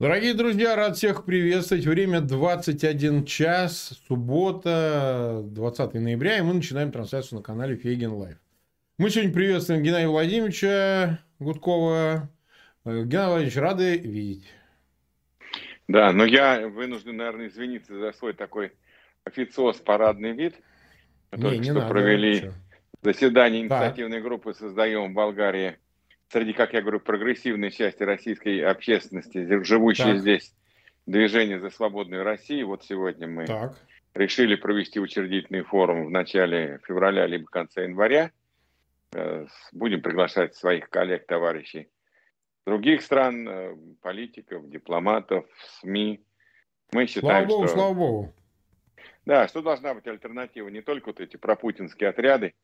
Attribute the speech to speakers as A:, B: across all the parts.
A: Дорогие друзья, рад всех приветствовать. Время 21 час, суббота, 20 ноября, и мы начинаем трансляцию на канале Фейгин Live. Мы сегодня приветствуем Геннадия Владимировича Гудкова. Э, Геннадий Владимирович, рады видеть.
B: Да, но я вынужден, наверное, извиниться за свой такой официоз парадный вид. Мы не, только не что надо, провели ничего. заседание инициативной да. группы «Создаем в Болгарии» среди, как я говорю, прогрессивной части российской общественности, живущей так. здесь, движение за свободную Россию. Вот сегодня мы так. решили провести учредительный форум в начале февраля либо конце января. Э, будем приглашать своих коллег, товарищей других стран, э, политиков, дипломатов, СМИ. Мы считаем, слава Богу, что... Слава Богу. Да, что должна быть альтернатива? Не только вот эти пропутинские отряды,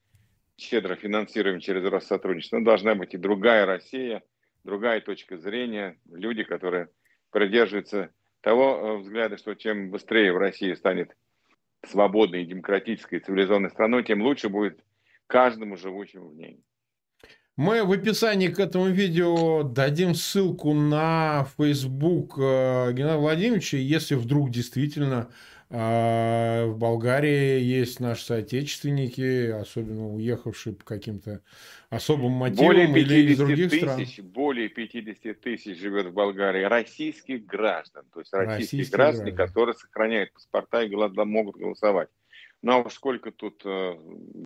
B: щедро финансируем через Россотрудничество, но должна быть и другая Россия, другая точка зрения, люди, которые придерживаются того э, взгляда, что чем быстрее в России станет свободной, демократической, цивилизованной страной, тем лучше будет каждому живущему в ней.
A: Мы в описании к этому видео дадим ссылку на Facebook э, Геннадия Владимировича, если вдруг действительно э, в Болгарии есть наши соотечественники, особенно уехавшие по каким-то особым мотивам более или из других
B: тысяч,
A: стран.
B: Более 50 тысяч живет в Болгарии российских граждан, то есть российских, российских граждан, граждан, которые сохраняют паспорта и могут голосовать. Ну а сколько тут э,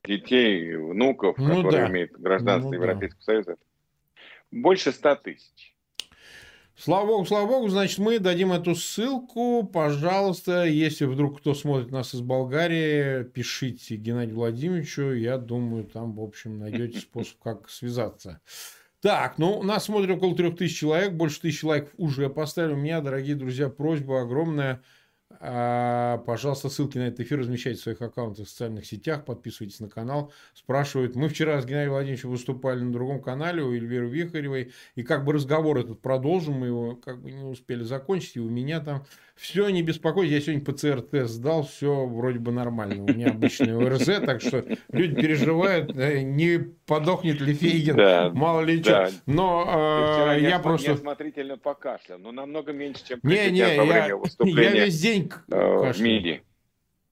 B: детей, внуков, ну, которые да. имеют гражданство ну, Европейского да. Союза? Больше ста тысяч.
A: Слава богу, слава богу, значит, мы дадим эту ссылку. Пожалуйста, если вдруг кто смотрит нас из Болгарии, пишите Геннадию Владимировичу. Я думаю, там, в общем, найдете способ, как связаться. Так, ну, нас смотрит около трех тысяч человек, больше тысячи лайков уже поставили. У меня, дорогие друзья, просьба огромная – а, пожалуйста, ссылки на этот эфир размещайте в своих аккаунтах в социальных сетях, подписывайтесь на канал. Спрашивают, мы вчера с Геннадием Владимировичем выступали на другом канале у Эльвиры Вихаревой, и как бы разговор этот продолжим, мы его как бы не успели закончить, и у меня там все, не беспокойтесь, я сегодня ПЦР-тест сдал, все вроде бы нормально. У меня обычный ОРЗ, так что люди переживают, э, не подохнет ли Фейген, да, мало ли да. что. Но
B: э, я, я просто... осмотрительно покашлял, но намного меньше, чем не,
A: не, я, я весь день
B: э, в МИДе.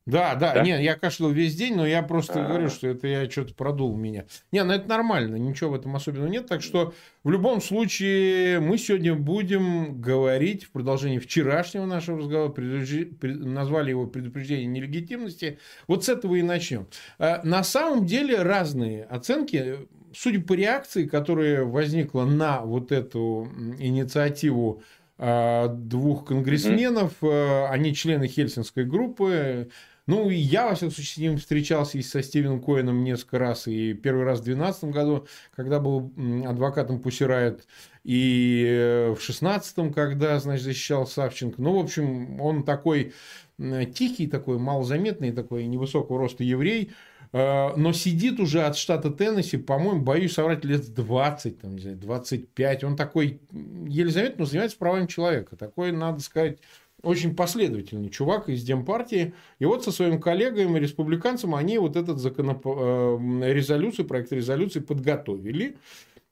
A: Да, да, да, не, я кашлял весь день, но я просто А-а-а. говорю, что это я что-то продул меня. Не, ну это нормально, ничего в этом особенного нет. Так что в любом случае мы сегодня будем говорить в продолжении вчерашнего нашего разговора, предупрежи... назвали его предупреждение нелегитимности. Вот с этого и начнем. А, на самом деле разные оценки, судя по реакции, которая возникла на вот эту инициативу а, двух конгрессменов, mm-hmm. они члены Хельсинской группы, ну, я, во всяком случае, с ним встречался и со Стивеном Коэном несколько раз. И первый раз в 2012 году, когда был адвокатом Пусирает, и э, в 16 когда, значит, защищал Савченко. Ну, в общем, он такой тихий, такой малозаметный, такой невысокого роста еврей, э, но сидит уже от штата Теннесси, по-моему, боюсь соврать, лет 20, там, не знаю, 25. Он такой еле заметно, но занимается правами человека. Такой, надо сказать, очень последовательный чувак из Демпартии. И вот со своим коллегами, республиканцем, они вот этот законоп... Э, резолюцию, проект резолюции подготовили.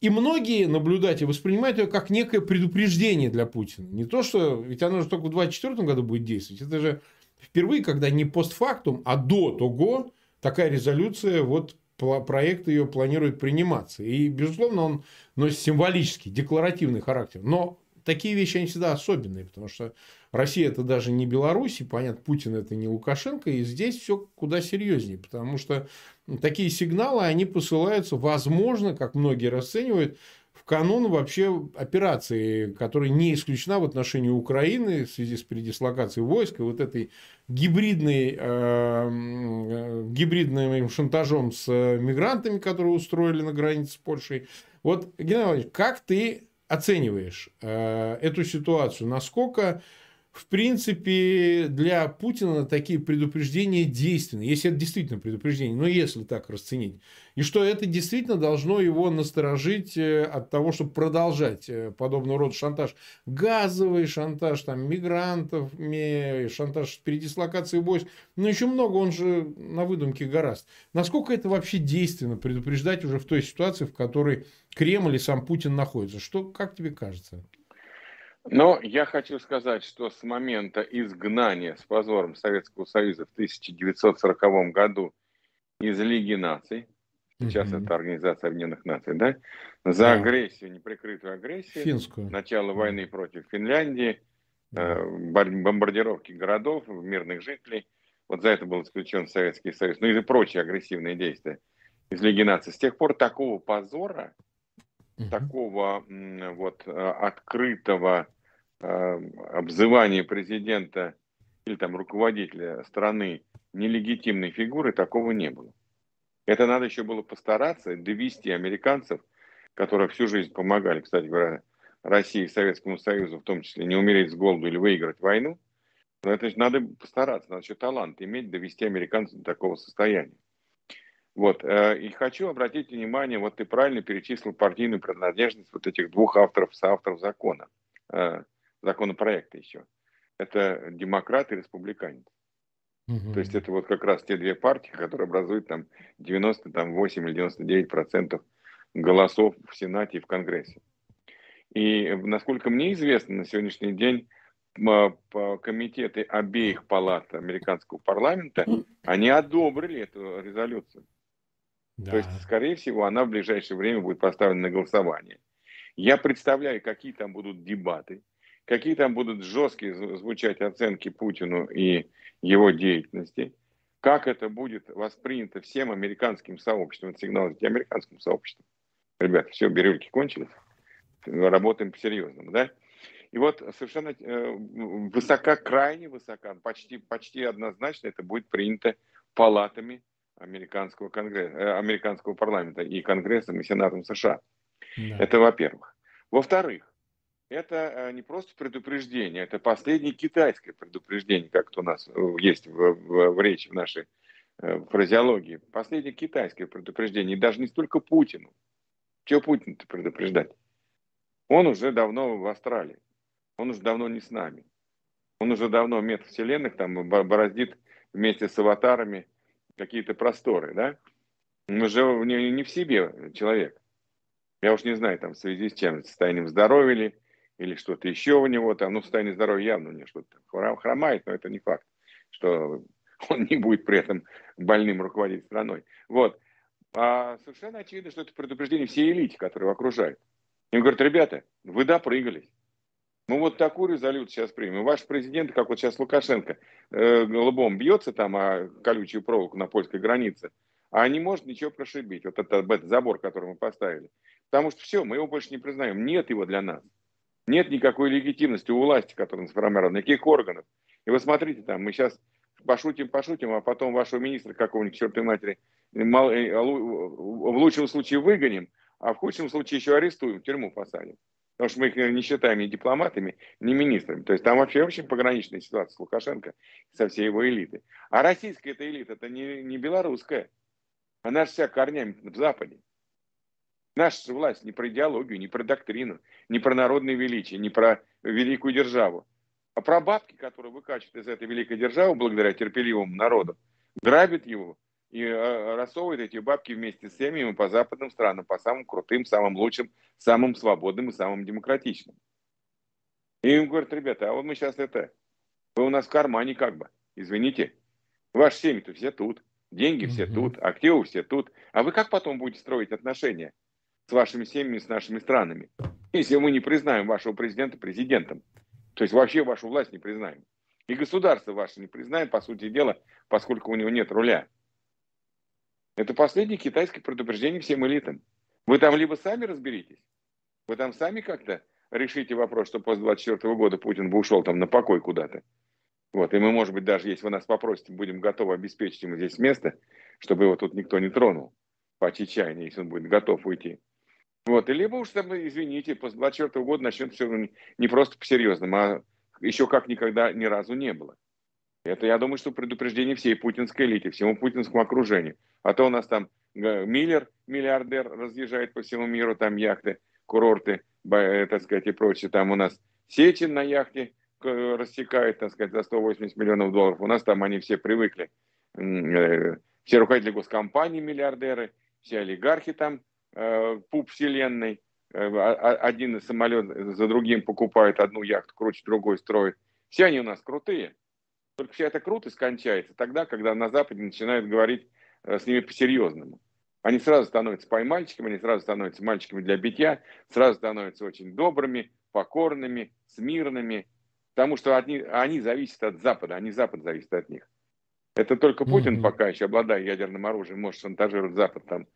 A: И многие наблюдатели воспринимают ее как некое предупреждение для Путина. Не то, что... Ведь оно же только в 2024 году будет действовать. Это же впервые, когда не постфактум, а до того такая резолюция, вот проект ее планирует приниматься. И, безусловно, он носит символический, декларативный характер. Но такие вещи, они всегда особенные, потому что Россия это даже не Беларусь, и понятно, Путин это не Лукашенко, и здесь все куда серьезнее, потому что такие сигналы, они посылаются, возможно, как многие расценивают, в канун вообще операции, которая не исключена в отношении Украины в связи с передислокацией войск и вот этой гибридной, э, э гибридным шантажом с мигрантами, которые устроили на границе с Польшей. Вот, Геннадий Владимирович, как ты оцениваешь э, эту ситуацию? Насколько в принципе, для Путина такие предупреждения действенны, если это действительно предупреждение, но если так расценить. И что это действительно должно его насторожить э, от того, чтобы продолжать э, подобного рода шантаж. Газовый шантаж там, мигрантов, шантаж передислокации войск. Но еще много, он же на выдумке гораст. Насколько это вообще действенно предупреждать уже в той ситуации, в которой Кремль и сам Путин находятся? Что, как тебе кажется?
B: Но я хочу сказать, что с момента изгнания с позором Советского Союза в 1940 году из Лиги наций, сейчас mm-hmm. это Организация Объединенных Наций, да, за агрессию, неприкрытую агрессию,
A: Финскую.
B: начало войны против Финляндии, э, бомбардировки городов, мирных жителей, вот за это был исключен Советский Союз, ну и прочие агрессивные действия из Лиги наций. С тех пор такого позора, mm-hmm. такого вот э, открытого э, обзывания президента или там руководителя страны нелегитимной фигуры, такого не было. Это надо еще было постараться довести американцев, которые всю жизнь помогали, кстати говоря, России и Советскому Союзу, в том числе, не умереть с голоду или выиграть войну. Но это надо постараться, надо еще талант иметь, довести американцев до такого состояния. Вот. Э, и хочу обратить внимание, вот ты правильно перечислил партийную принадлежность вот этих двух авторов, соавторов закона, э, законопроекта еще. Это демократ и республиканец. Угу. То есть это вот как раз те две партии, которые образуют там 98 или 99 процентов голосов в Сенате и в Конгрессе. И насколько мне известно, на сегодняшний день комитеты обеих палат американского парламента, они одобрили эту резолюцию. Да. То есть, скорее всего, она в ближайшее время будет поставлена на голосование. Я представляю, какие там будут дебаты, какие там будут жесткие звучать оценки Путину и его деятельности, как это будет воспринято всем американским сообществом, это сигнал для американскому сообществу. Ребята, все, бирюльки кончились, работаем по-серьезному, да? И вот совершенно э, высока, крайне высока, почти, почти однозначно это будет принято палатами американского, конгресса, э, американского парламента и Конгрессом и Сенатом США. Да. Это во-первых. Во-вторых, это э, не просто предупреждение, это последнее китайское предупреждение, как это у нас э, есть в, в, в речи в нашей э, фразеологии. Последнее китайское предупреждение, и даже не столько Путину. Чего Путин-то предупреждать? Он уже давно в Австралии, он уже давно не с нами. Он уже давно метр вселенных там бороздит вместе с аватарами какие-то просторы, да? Он уже не, не в себе человек. Я уж не знаю, там, в связи с чем, состоянием здоровья ли, или что-то еще у него там, ну, состояние здоровья явно у него что-то хромает, но это не факт, что он не будет при этом больным руководить страной. Вот. А совершенно очевидно, что это предупреждение всей элите, которая его окружает. Им говорят, ребята, вы допрыгались. Мы вот такую резолюцию сейчас примем. Ваш президент, как вот сейчас Лукашенко, э, бьется там о колючую проволоку на польской границе, а не может ничего прошибить. Вот этот, этот забор, который мы поставили. Потому что все, мы его больше не признаем. Нет его для нас. Нет никакой легитимности у власти, которая сформирована, никаких органов. И вы смотрите, там мы сейчас пошутим, пошутим, а потом вашего министра какого-нибудь чертой матери э, в лучшем случае выгоним, а в худшем случае еще арестуем, в тюрьму посадим. Потому что мы их не считаем ни дипломатами, ни министрами. То есть там вообще очень пограничная ситуация с Лукашенко со всей его элитой. А российская эта элита, это не, не белорусская. Она же вся корнями в Западе. Наша власть не про идеологию, не про доктрину, не про народное величие, не про великую державу, а про бабки, которые выкачивают из этой великой державы благодаря терпеливому народу, грабит его и э, рассовывает эти бабки вместе с семьями по западным странам, по самым крутым, самым лучшим, самым свободным и самым демократичным. И им говорят, ребята, а вот мы сейчас это, вы у нас в кармане как бы, извините, ваши семьи-то все тут, деньги все тут, активы все тут, а вы как потом будете строить отношения? С вашими семьями, с нашими странами. Если мы не признаем вашего президента президентом, то есть вообще вашу власть не признаем. И государство ваше не признаем, по сути дела, поскольку у него нет руля. Это последнее китайское предупреждение всем элитам. Вы там либо сами разберитесь, вы там сами как-то решите вопрос, что после 24 года Путин бы ушел там на покой куда-то. Вот, и мы, может быть, даже если вы нас попросите, будем готовы обеспечить ему здесь место, чтобы его тут никто не тронул по чечаянию, если он будет готов уйти. Вот, и либо уж там, извините, после 24 года начнет все не просто по-серьезному, а еще как никогда ни разу не было. Это, я думаю, что предупреждение всей путинской элите, всему путинскому окружению. А то у нас там э, Миллер, миллиардер, разъезжает по всему миру, там яхты, курорты, э, так сказать, и прочее. Там у нас Сечин на яхте э, рассекает, так сказать, за 180 миллионов долларов. У нас там они все привыкли. Все руководители госкомпаний миллиардеры, все олигархи там пуп вселенной, один самолет за другим покупает одну яхту, круче другой строит. Все они у нас крутые. Только вся эта крутость кончается тогда, когда на Западе начинают говорить с ними по-серьезному. Они сразу становятся поймальчиками, они сразу становятся мальчиками для битья, сразу становятся очень добрыми, покорными, смирными, потому что они, они зависят от Запада, а не Запад зависит от них. Это только Путин mm-hmm. пока еще, обладая ядерным оружием, может шантажировать Запад там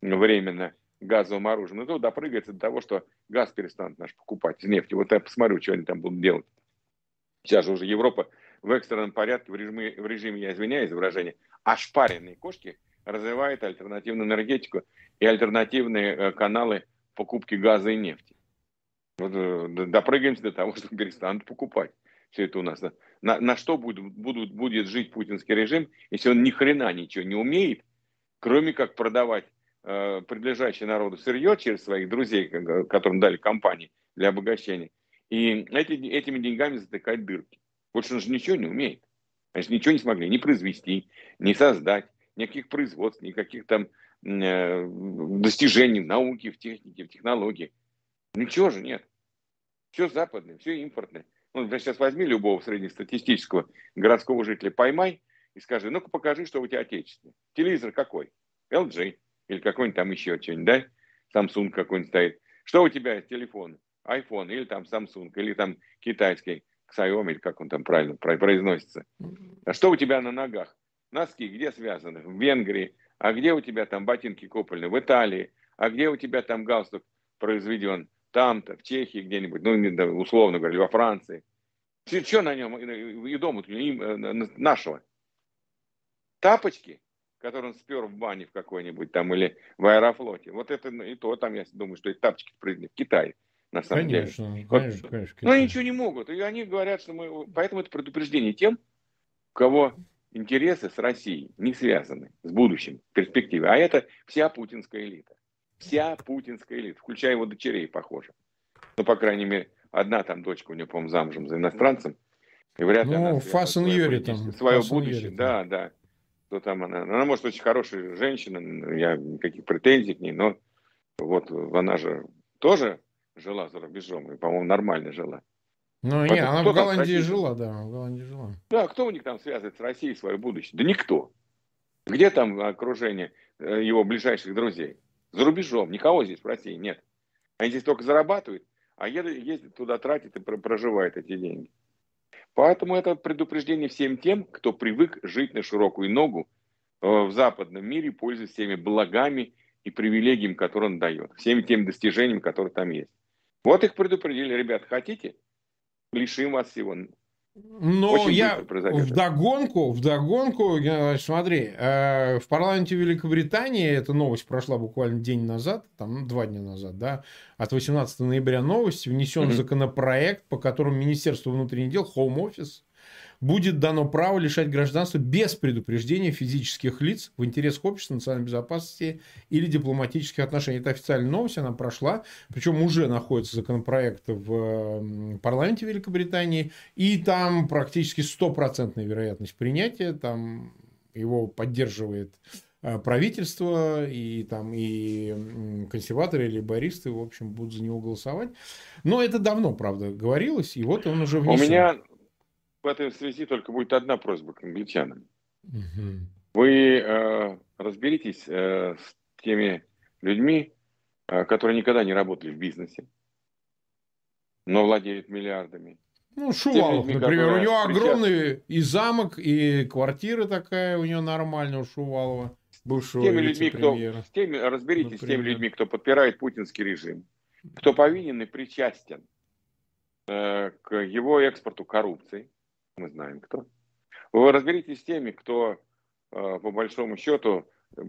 B: временно газовым оружием. Но то допрыгается до того, что газ перестанут наш покупать из нефти. Вот я посмотрю, что они там будут делать. Сейчас же уже Европа в экстренном порядке, в режиме, в режиме я извиняюсь за выражение, ошпаренные кошки развивает альтернативную энергетику и альтернативные э, каналы покупки газа и нефти. Вот, э, допрыгаемся до того, что перестанут покупать все это у нас. На, на что будет, будут, будет жить путинский режим, если он ни хрена ничего не умеет, кроме как продавать э, народу сырье через своих друзей, которым дали компании для обогащения, и эти, этими деньгами затыкать дырки. Больше он же ничего не умеет. Они же ничего не смогли ни произвести, ни создать, никаких производств, никаких там э, достижений в науке, в технике, в технологии. Ничего же нет. Все западное, все импортное. Ну, сейчас возьми любого среднестатистического городского жителя, поймай и скажи, ну-ка покажи, что у тебя отечественное. Телевизор какой? LG или какой-нибудь там еще что-нибудь, да? Samsung какой-нибудь стоит. Что у тебя телефон? iPhone или там Samsung, или там китайский Xiaomi, или как он там правильно произносится. А что у тебя на ногах? Носки где связаны? В Венгрии. А где у тебя там ботинки куплены? В Италии. А где у тебя там галстук произведен? Там-то, в Чехии где-нибудь, ну, условно говоря, во Франции. Что на нем и дома э, нашего? Тапочки, которые он спер в бане в какой-нибудь там или в аэрофлоте. Вот это и то там, я думаю, что эти тапочки произведены в Китае. На самом конечно, деле. Конечно, вот, конечно. Но они ничего не могут. И они говорят, что мы... Поэтому это предупреждение тем, у кого интересы с Россией не связаны с будущим, перспективой. А это вся путинская элита. Вся путинская элита, включая его дочерей, похоже. Ну, по крайней мере, одна там дочка у него, по-моему, замужем за иностранцем.
A: И вряд ли ну, она Фасен Юри там.
B: Свое Фасен будущее, Юри, да, да. Кто там она? Она, может, очень хорошая женщина, я никаких претензий к ней, но вот она же тоже жила за рубежом, и, по-моему, нормально жила.
A: Ну, не, она в Голландии жила, да, в Голландии жила.
B: Да, кто у них там связывает с Россией свое будущее? Да никто. Где там окружение э, его ближайших друзей? За рубежом. Никого здесь в России нет. Они здесь только зарабатывают, а ездят туда, тратят и проживают эти деньги. Поэтому это предупреждение всем тем, кто привык жить на широкую ногу э, в западном мире, пользуясь всеми благами и привилегиями, которые он дает, всеми теми достижениями, которые там есть. Вот их предупредили, ребят, хотите? лишим вас всего.
A: Но Очень я в догонку, в догонку, смотри, э, в парламенте Великобритании, эта новость прошла буквально день назад, там ну, два дня назад, да, от 18 ноября новости, внесен mm-hmm. законопроект, по которому Министерство внутренних дел, Home Office, будет дано право лишать гражданства без предупреждения физических лиц в интересах общества, национальной безопасности или дипломатических отношений. Это официальная новость, она прошла. Причем уже находится законопроект в парламенте Великобритании. И там практически стопроцентная вероятность принятия. Там его поддерживает э, правительство и там и консерваторы или бористы, в общем, будут за него голосовать. Но это давно, правда, говорилось, и вот он уже внесен.
B: У меня в этой связи только будет одна просьба к англичанам. Угу. Вы э, разберитесь э, с теми людьми, э, которые никогда не работали в бизнесе, но владеют миллиардами.
A: Ну, Шувалов, людьми, например, у него огромный и замок, и квартира такая у него нормальная у Шувалова,
B: бывшего с теми людьми, кто, с теми, Разберитесь например. с теми людьми, кто подпирает путинский режим, кто повинен и причастен э, к его экспорту коррупции, мы знаем кто. Вы разберитесь с теми, кто, э, по большому счету,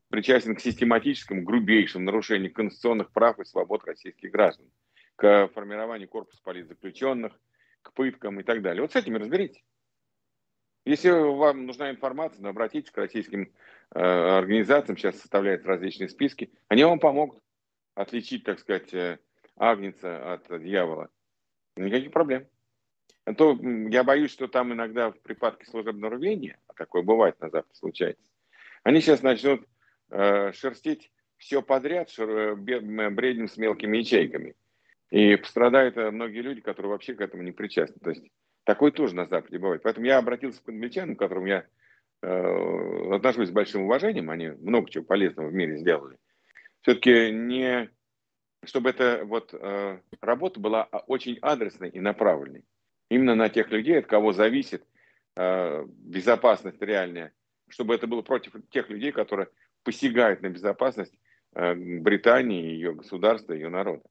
B: причастен к систематическому, грубейшему нарушению конституционных прав и свобод российских граждан, к формированию корпуса политзаключенных, к пыткам и так далее. Вот с этими разберитесь. Если вам нужна информация, ну, обратитесь к российским э, организациям, сейчас составляют различные списки, они вам помогут отличить, так сказать, э, агнца от дьявола. Никаких проблем то я боюсь, что там иногда в припадке служебного рвения, а такое бывает на Западе случается, они сейчас начнут э, шерстить все подряд бредим с мелкими ячейками. И пострадают многие люди, которые вообще к этому не причастны. То есть такой тоже на Западе бывает. Поэтому я обратился к англичанам, к которым я э, отношусь с большим уважением. Они много чего полезного в мире сделали. Все-таки не чтобы эта вот э, работа была очень адресной и направленной. Именно на тех людей, от кого зависит э, безопасность реальная. Чтобы это было против тех людей, которые посягают на безопасность э, Британии, ее государства, ее народа.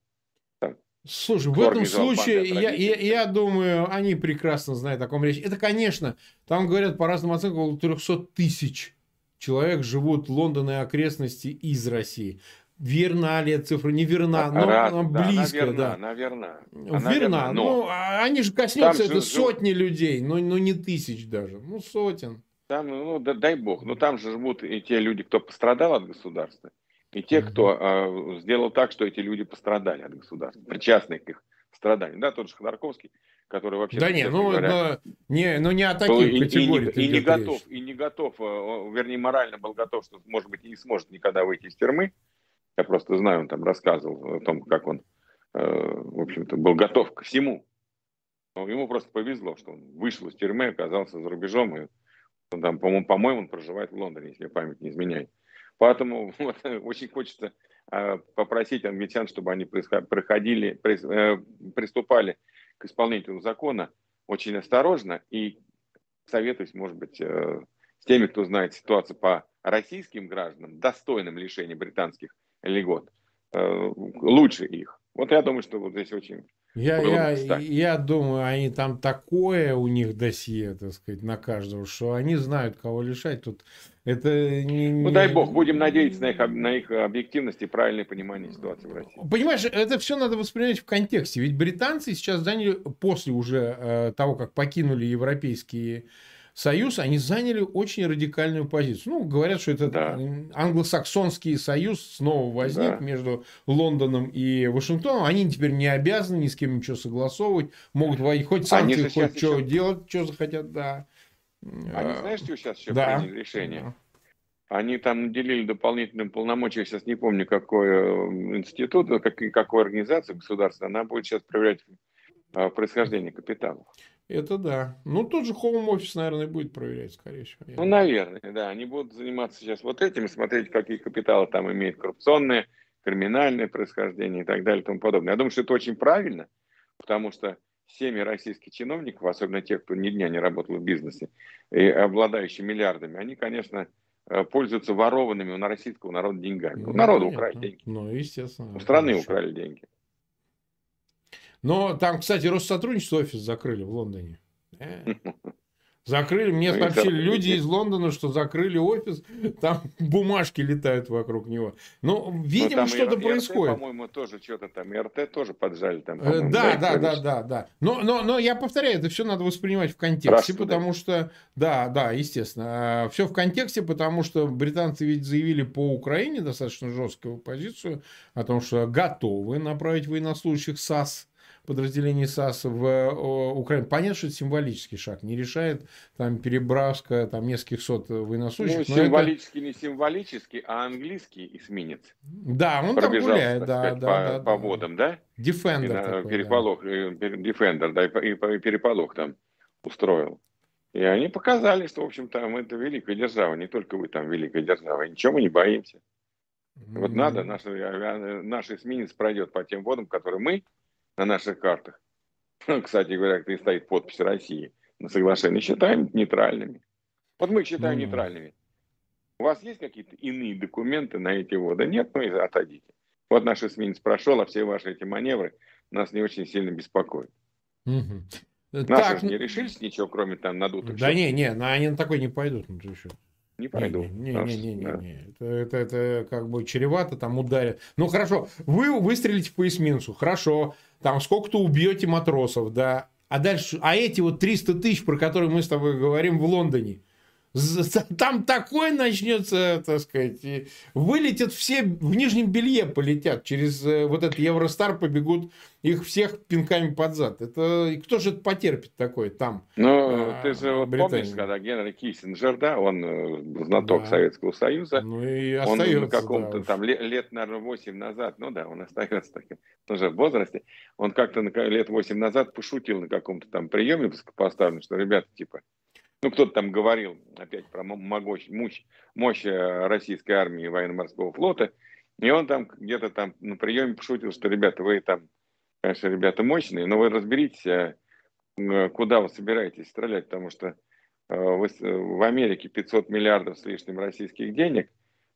A: Слушай, в этом случае, я, я, я думаю, они прекрасно знают о каком речь. Это, конечно, там говорят по разным оценкам, около 300 тысяч человек живут в Лондон и окрестности из России. Верна ли эта цифра? Не верна, но Раз, она близко, да.
B: да. Она верна.
A: Она верна. Но ну, а они же коснутся это же, сотни людей, но, но не тысяч даже, ну сотен.
B: Там, ну, да, дай бог, но там же живут и те люди, кто пострадал от государства, и те, кто э, сделал так, что эти люди пострадали от государства, причастны к их страданиям. Да, тот же Ходорковский, который вообще...
A: Да не, ну, говоря, но, не, ну не о таких и, категориях.
B: И, и, и не готов, и не готов, э, вернее, морально был готов, что, может быть, и не сможет никогда выйти из тюрьмы. Я просто знаю, он там рассказывал о том, как он, э, в общем-то, был готов ко всему. Но ему просто повезло, что он вышел из тюрьмы, оказался за рубежом, и он там, по-моему, по-моему, он проживает в Лондоне, если память не изменяет. Поэтому вот, очень хочется э, попросить англичан, чтобы они проходили, э, приступали к исполнению закона очень осторожно и советуюсь, может быть, с теми, кто знает ситуацию по российским гражданам, достойным лишения британских льгот, лучше их. Вот я думаю, что вот здесь очень
A: я, я, я думаю, они там такое у них досье, так сказать, на каждого, что они знают, кого лишать. Тут это не,
B: Ну, дай бог, будем надеяться на их, на их объективность и правильное понимание ситуации в России.
A: Понимаешь, это все надо воспринимать в контексте. Ведь британцы сейчас заняли, после уже э, того, как покинули европейские союз, они заняли очень радикальную позицию. Ну, говорят, что это да. англосаксонский союз снова возник да. между Лондоном и Вашингтоном. Они теперь не обязаны ни с кем ничего согласовывать, могут вводить хоть санкции, хоть что еще... делать, что захотят, да.
B: Они, а, знаешь, что сейчас еще да. приняли решение? Они там наделили дополнительным полномочия, сейчас не помню, какой э, институт, как, какой организация государственная, она будет сейчас проверять э, происхождение капиталов.
A: Это да. Ну, тот же Home Office, наверное, будет проверять, скорее всего.
B: Ну, наверное, да. Они будут заниматься сейчас вот этим, смотреть, какие капиталы там имеют коррупционные, криминальное происхождение и так далее и тому подобное. Я думаю, что это очень правильно, потому что семьи российских чиновников, особенно те, кто ни дня не работал в бизнесе, и обладающие миллиардами, они, конечно, э, пользуются ворованными у российского народа деньгами. Ну, у народа украли деньги.
A: Ну, естественно.
B: У страны хорошо. украли деньги.
A: Но там, кстати, Россотрудничество офис закрыли в Лондоне. Э. Закрыли, мне ну, сообщили люди из Лондона, что закрыли офис, там бумажки летают вокруг него. Ну, видимо, ну, что-то происходит.
B: По-моему, тоже что-то там, РТ тоже поджали там.
A: Э, да, да, да, да, да. Но, но, но я повторяю, это все надо воспринимать в контексте, Раз, потому да. что, да, да, естественно, а, все в контексте, потому что британцы ведь заявили по Украине достаточно жесткую позицию о том, что готовы направить военнослужащих САС подразделений САС в Украину. Понятно, что это символический шаг. Не решает там перебраска там, нескольких сот военнослужащих.
B: Ну, символический, это... не символический, а английский эсминец.
A: Да, он там гуляет. Да,
B: сказать,
A: да,
B: по,
A: да,
B: по водам, да?
A: Дефендер.
B: такой, переполох, да. Defender, да, и, и переполох там устроил. И они показали, что, в общем-то, мы это великая держава, не только вы там великая держава, ничего мы не боимся. Вот надо, наш, наш эсминец пройдет по тем водам, которые мы на наших картах, кстати говоря, где стоит подпись России на соглашение, считаем нейтральными. Вот мы их считаем mm. нейтральными. У вас есть какие-то иные документы на эти воды? Нет, ну и отойдите. Вот наш эсминец прошел, а все ваши эти маневры нас не очень сильно беспокоят. Угу. Наши так... не решились ничего, кроме там надутых.
A: Да не, не, они на такой не пойдут. Ну,
B: еще. Не пойду.
A: Не, не, не, не, не, не. Это, это, это как бы чревато, там ударят. Ну хорошо, вы выстрелите по эсминцу, хорошо, там сколько-то убьете матросов, да. А дальше, а эти вот 300 тысяч, про которые мы с тобой говорим в Лондоне, Там такое начнется, так сказать, вылетят все, в нижнем белье полетят, через э, вот этот Евростар побегут, их всех пинками под зад. Это кто же это потерпит такое там?
B: Ну, а, ты же вот помнишь, когда Генри Киссинджер, да, он э, знаток да. Советского Союза, ну, и он на каком-то да. там лет, лет, наверное, 8 назад, ну да, он остается таким, уже в возрасте, он как-то лет 8 назад пошутил на каком-то там приеме поставлен, что, ребята, типа, ну, кто-то там говорил опять про мощь, мощь, мощь э, российской армии и военно-морского флота, и он там где-то там на приеме пошутил, что, ребята, вы там, конечно, ребята мощные, но вы разберитесь, э, э, куда вы собираетесь стрелять, потому что вы, в Америке 500 миллиардов с лишним российских денег,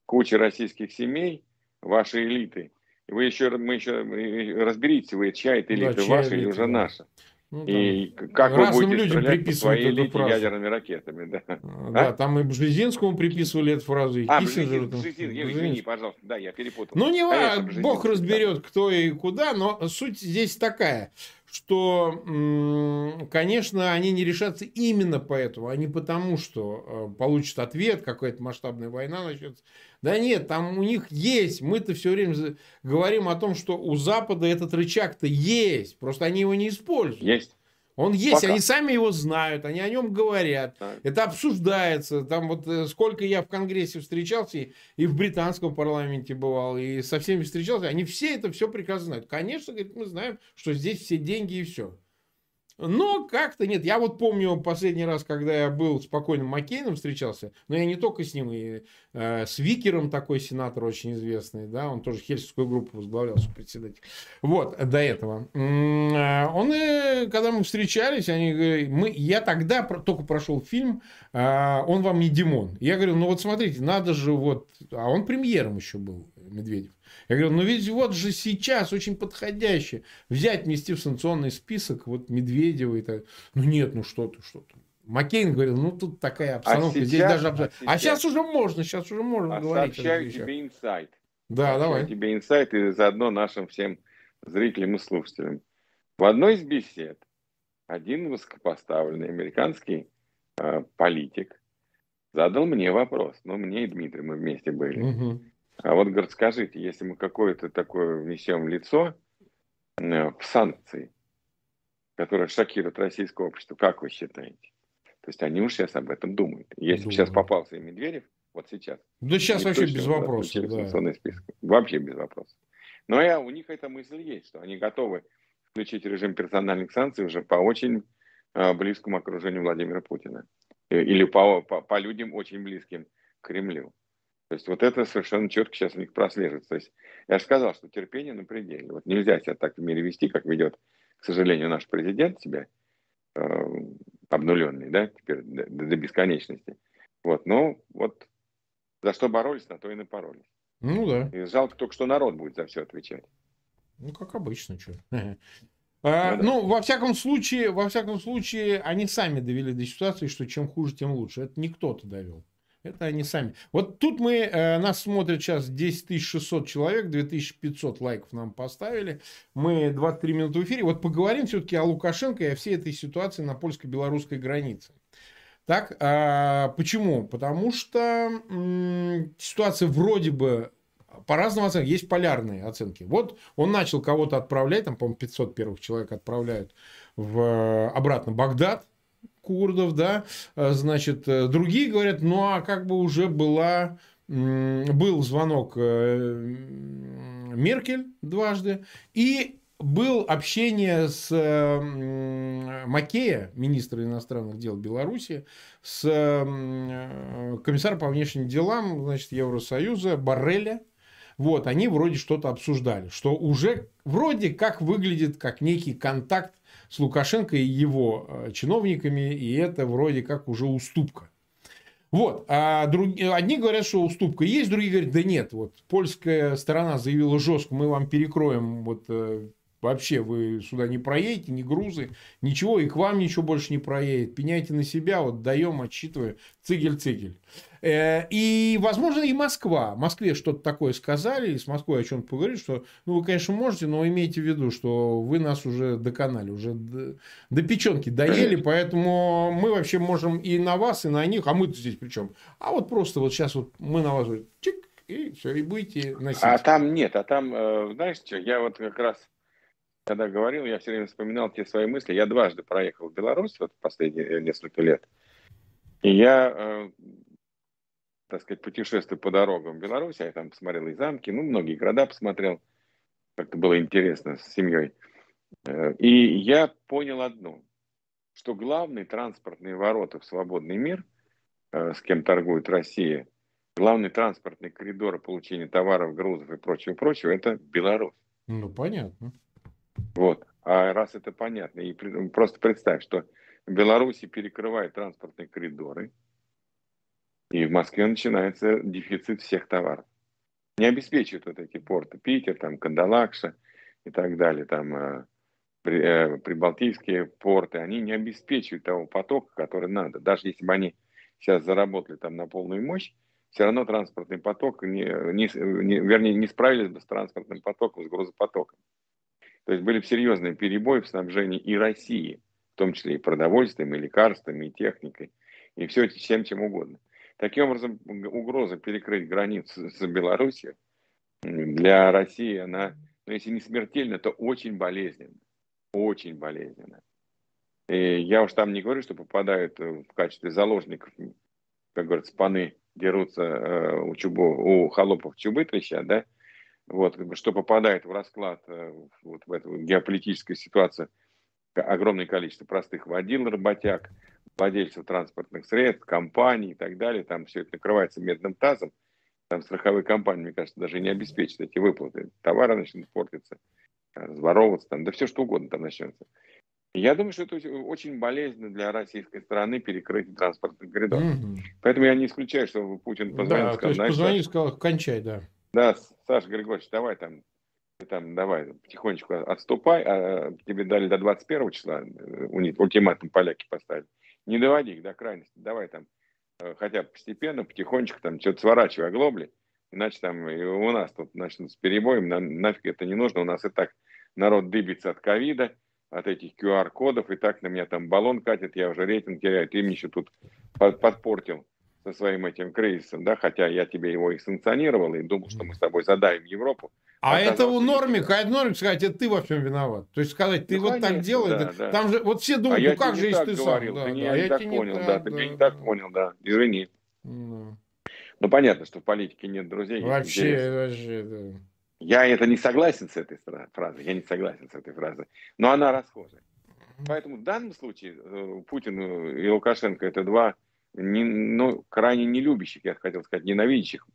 B: куча российских семей, ваши элиты. Вы еще, мы еще разберитесь, вы чья это элита, да, ваша или уже наша. Ну, и как вы будете людям стрелять по своей элите ядерными ракетами. Да,
A: а, да а? там и Бжезинскому приписывали эту фразу, и
B: а, Киссинджеру. Бжезин, Бжезин, извини, пожалуйста, да, я перепутал.
A: Ну, не важно, Бог разберет, кто и куда, но суть здесь такая, что, конечно, они не решатся именно поэтому, а не потому, что э, получат ответ, какая-то масштабная война начнется. Да нет, там у них есть. Мы-то все время говорим о том, что у Запада этот рычаг-то есть. Просто они его не используют.
B: Есть.
A: Он есть, Пока. они сами его знают, они о нем говорят. Да. Это обсуждается. Там вот э, сколько я в Конгрессе встречался, и в британском парламенте бывал, и со всеми встречался, они все это все прекрасно знают. Конечно, говорит, мы знаем, что здесь все деньги и все. Но как-то нет. Я вот помню последний раз, когда я был спокойным Маккейном встречался, но я не только с ним, и э, с Викером такой сенатор очень известный, да, он тоже Хельсинскую группу возглавлял, председатель. Вот, до этого. Э, он, и, когда мы встречались, они говорят, мы, я тогда только прошел фильм э, «Он вам не Димон». Я говорю, ну вот смотрите, надо же вот... А он премьером еще был, Медведев. Я говорю, ну ведь вот же сейчас очень подходящее взять, внести в санкционный список вот Медведева и так. Ну нет, ну что ты, что ты. Маккейн говорил, ну тут такая а обстановка, а сейчас, здесь даже... А сейчас, а сейчас уже можно, сейчас уже можно
B: а говорить. Сообщаю тебе инсайт.
A: Да, сообщаю давай.
B: тебе инсайт и заодно нашим всем зрителям и слушателям. В одной из бесед один высокопоставленный американский э, политик задал мне вопрос. Ну, мне и Дмитрий, мы вместе были. Угу. А вот, говорит, скажите, если мы какое-то такое внесем лицо э, в санкции, которое шокирует российское общество, как вы считаете? То есть они уж сейчас об этом думают. Если бы сейчас попался и Медведев, вот сейчас.
A: Да сейчас вообще без вопросов.
B: Да. Список. Вообще без вопросов. Но я, у них эта мысль есть, что они готовы включить режим персональных санкций уже по очень э, близкому окружению Владимира Путина. Э, или по, по, по людям очень близким к Кремлю. То есть вот это совершенно четко сейчас у них прослеживается. То есть я же сказал, что терпение на пределе. Вот нельзя себя так в мире вести, как ведет, к сожалению, наш президент себя, э, обнуленный, да, теперь до, до бесконечности. Вот, но вот за что боролись, на то и напоролись.
A: Ну да.
B: И жалко только, что народ будет за все отвечать.
A: Ну, как обычно, что. А, ну, ну, во всяком случае, во всяком случае, они сами довели до ситуации, что чем хуже, тем лучше. Это не кто-то довел. Это они сами. Вот тут мы, э, нас смотрят сейчас 10 600 человек, 2500 лайков нам поставили. Мы 23 минуты в эфире. Вот поговорим все-таки о Лукашенко и о всей этой ситуации на польско-белорусской границе. Так, а почему? Потому что м, ситуация вроде бы по разным оценкам, есть полярные оценки. Вот он начал кого-то отправлять, там, по-моему, 500 первых человек отправляют в, обратно Багдад, курдов, да, э, значит, э, другие говорят, ну а как бы уже была, был звонок э, Меркель дважды, и был общение с Макея, министра иностранных дел Беларуси, с комиссаром по внешним делам значит, Евросоюза Барреля. Вот, они вроде что-то обсуждали, что уже вроде как выглядит как некий контакт с Лукашенко и его э, чиновниками, и это вроде как уже уступка. Вот. А друг... одни говорят, что уступка есть, другие говорят, да нет. Вот польская сторона заявила жестко, мы вам перекроем вот э, вообще вы сюда не проедете, ни грузы, ничего, и к вам ничего больше не проедет. Пеняйте на себя, вот даем, отсчитывая, цигель-цигель. Э, и, возможно, и Москва. Москве что-то такое сказали, и с Москвой о чем-то поговорили, что, ну, вы, конечно, можете, но имейте в виду, что вы нас уже доконали, уже до, до печенки доели, поэтому мы вообще можем и на вас, и на них, а мы здесь причем. А вот просто вот сейчас вот мы на вас чик, и все, и будете носить.
B: А там нет, а там, э, знаешь я вот как раз когда говорил, я все время вспоминал те свои мысли. Я дважды проехал в Беларусь вот последние несколько лет. И я, э, так сказать, путешествую по дорогам Беларуси. Я там посмотрел и замки, ну, многие города посмотрел. Как-то было интересно с семьей. Э, и я понял одно, что главные транспортные ворота в свободный мир, э, с кем торгует Россия, главный транспортный коридор получения товаров, грузов и прочего-прочего, это Беларусь.
A: Ну, понятно.
B: Вот. А раз это понятно, и просто представь, что в перекрывает транспортные коридоры, и в Москве начинается дефицит всех товаров. Не обеспечивают вот эти порты Питер, там Кандалакша и так далее, там э, при, э, прибалтийские порты, они не обеспечивают того потока, который надо. Даже если бы они сейчас заработали там на полную мощь, все равно транспортный поток, не, не, не, вернее, не справились бы с транспортным потоком, с грузопотоком. То есть были серьезные перебои в снабжении и России, в том числе и продовольствием, и лекарствами, и техникой, и все, всем чем угодно. Таким образом, угроза перекрыть границу с Белоруссией для России, она, ну, если не смертельна, то очень болезненна. Очень болезненна. И я уж там не говорю, что попадают в качестве заложников, как говорится, паны дерутся э, у, чубо, у холопов чубы трещат, да, вот, что попадает в расклад э, вот в эту геополитическую ситуацию огромное количество простых водил, работяг, владельцев транспортных средств, компаний и так далее. Там все это накрывается медным тазом. Там страховые компании, мне кажется, даже не обеспечат эти выплаты. Товары начнут портиться, разворовываться, там, да все что угодно там начнется. Я думаю, что это очень болезненно для российской стороны перекрыть транспортный коридор. Mm-hmm. Поэтому я не исключаю, что Путин позвонил
A: да, сказал, то есть позвонил сказал, кончай, да.
B: Да, Саша Григорьевич, давай там, там давай потихонечку отступай, а тебе дали до 21 числа, э, ультиматум поляки поставили. Не доводи их до крайности, давай там э, хотя постепенно, потихонечку там что-то сворачивай оглобли, иначе там и у нас тут начнут с перебоем, нам нафиг это не нужно, у нас и так народ дыбится от ковида, от этих QR-кодов, и так на меня там баллон катит, я уже рейтинг теряю, ты мне еще тут подпортил со своим этим кризисом, да, хотя я тебе его и санкционировал, и думал, что мы с тобой задаем Европу.
A: А это у нормик, а нормик сказать, это ты во всем виноват. То есть сказать, ты ну, вот конечно, так делаешь, да, да. там же, вот все думают, а ну как же, если ты говорил,
B: сам. Да, ты да, я, я так понял, да, ты меня не так понял, да, извини. Ну. ну, понятно, что в политике нет друзей.
A: Вообще, вообще, да.
B: Я это не согласен с этой фразой, я не согласен с этой фразой, но она расхожая. Поэтому в данном случае э, Путин и Лукашенко это два не, ну, крайне не любящих, я хотел сказать, ненавидящих.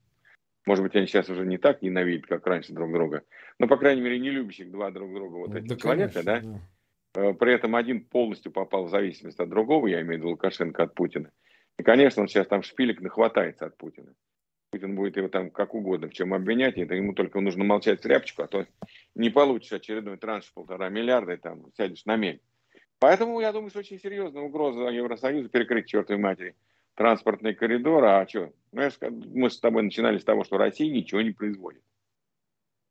B: Может быть, они сейчас уже не так ненавидят, как раньше друг друга, но, по крайней мере, не любящих два друг друга вот этих да, человека, конечно, да? да. Э, при этом один полностью попал в зависимость от другого, я имею в виду Лукашенко от Путина. И, конечно, он сейчас там шпилек нахватается от Путина. Путин будет его там как угодно в чем обвинять, это ему только нужно молчать тряпочку, а то не получишь очередной транш полтора миллиарда и там сядешь на мель. Поэтому я думаю, что очень серьезная угроза Евросоюза перекрыть чертовой матери транспортный коридор. А что? Ну, мы с тобой начинали с того, что Россия ничего не производит.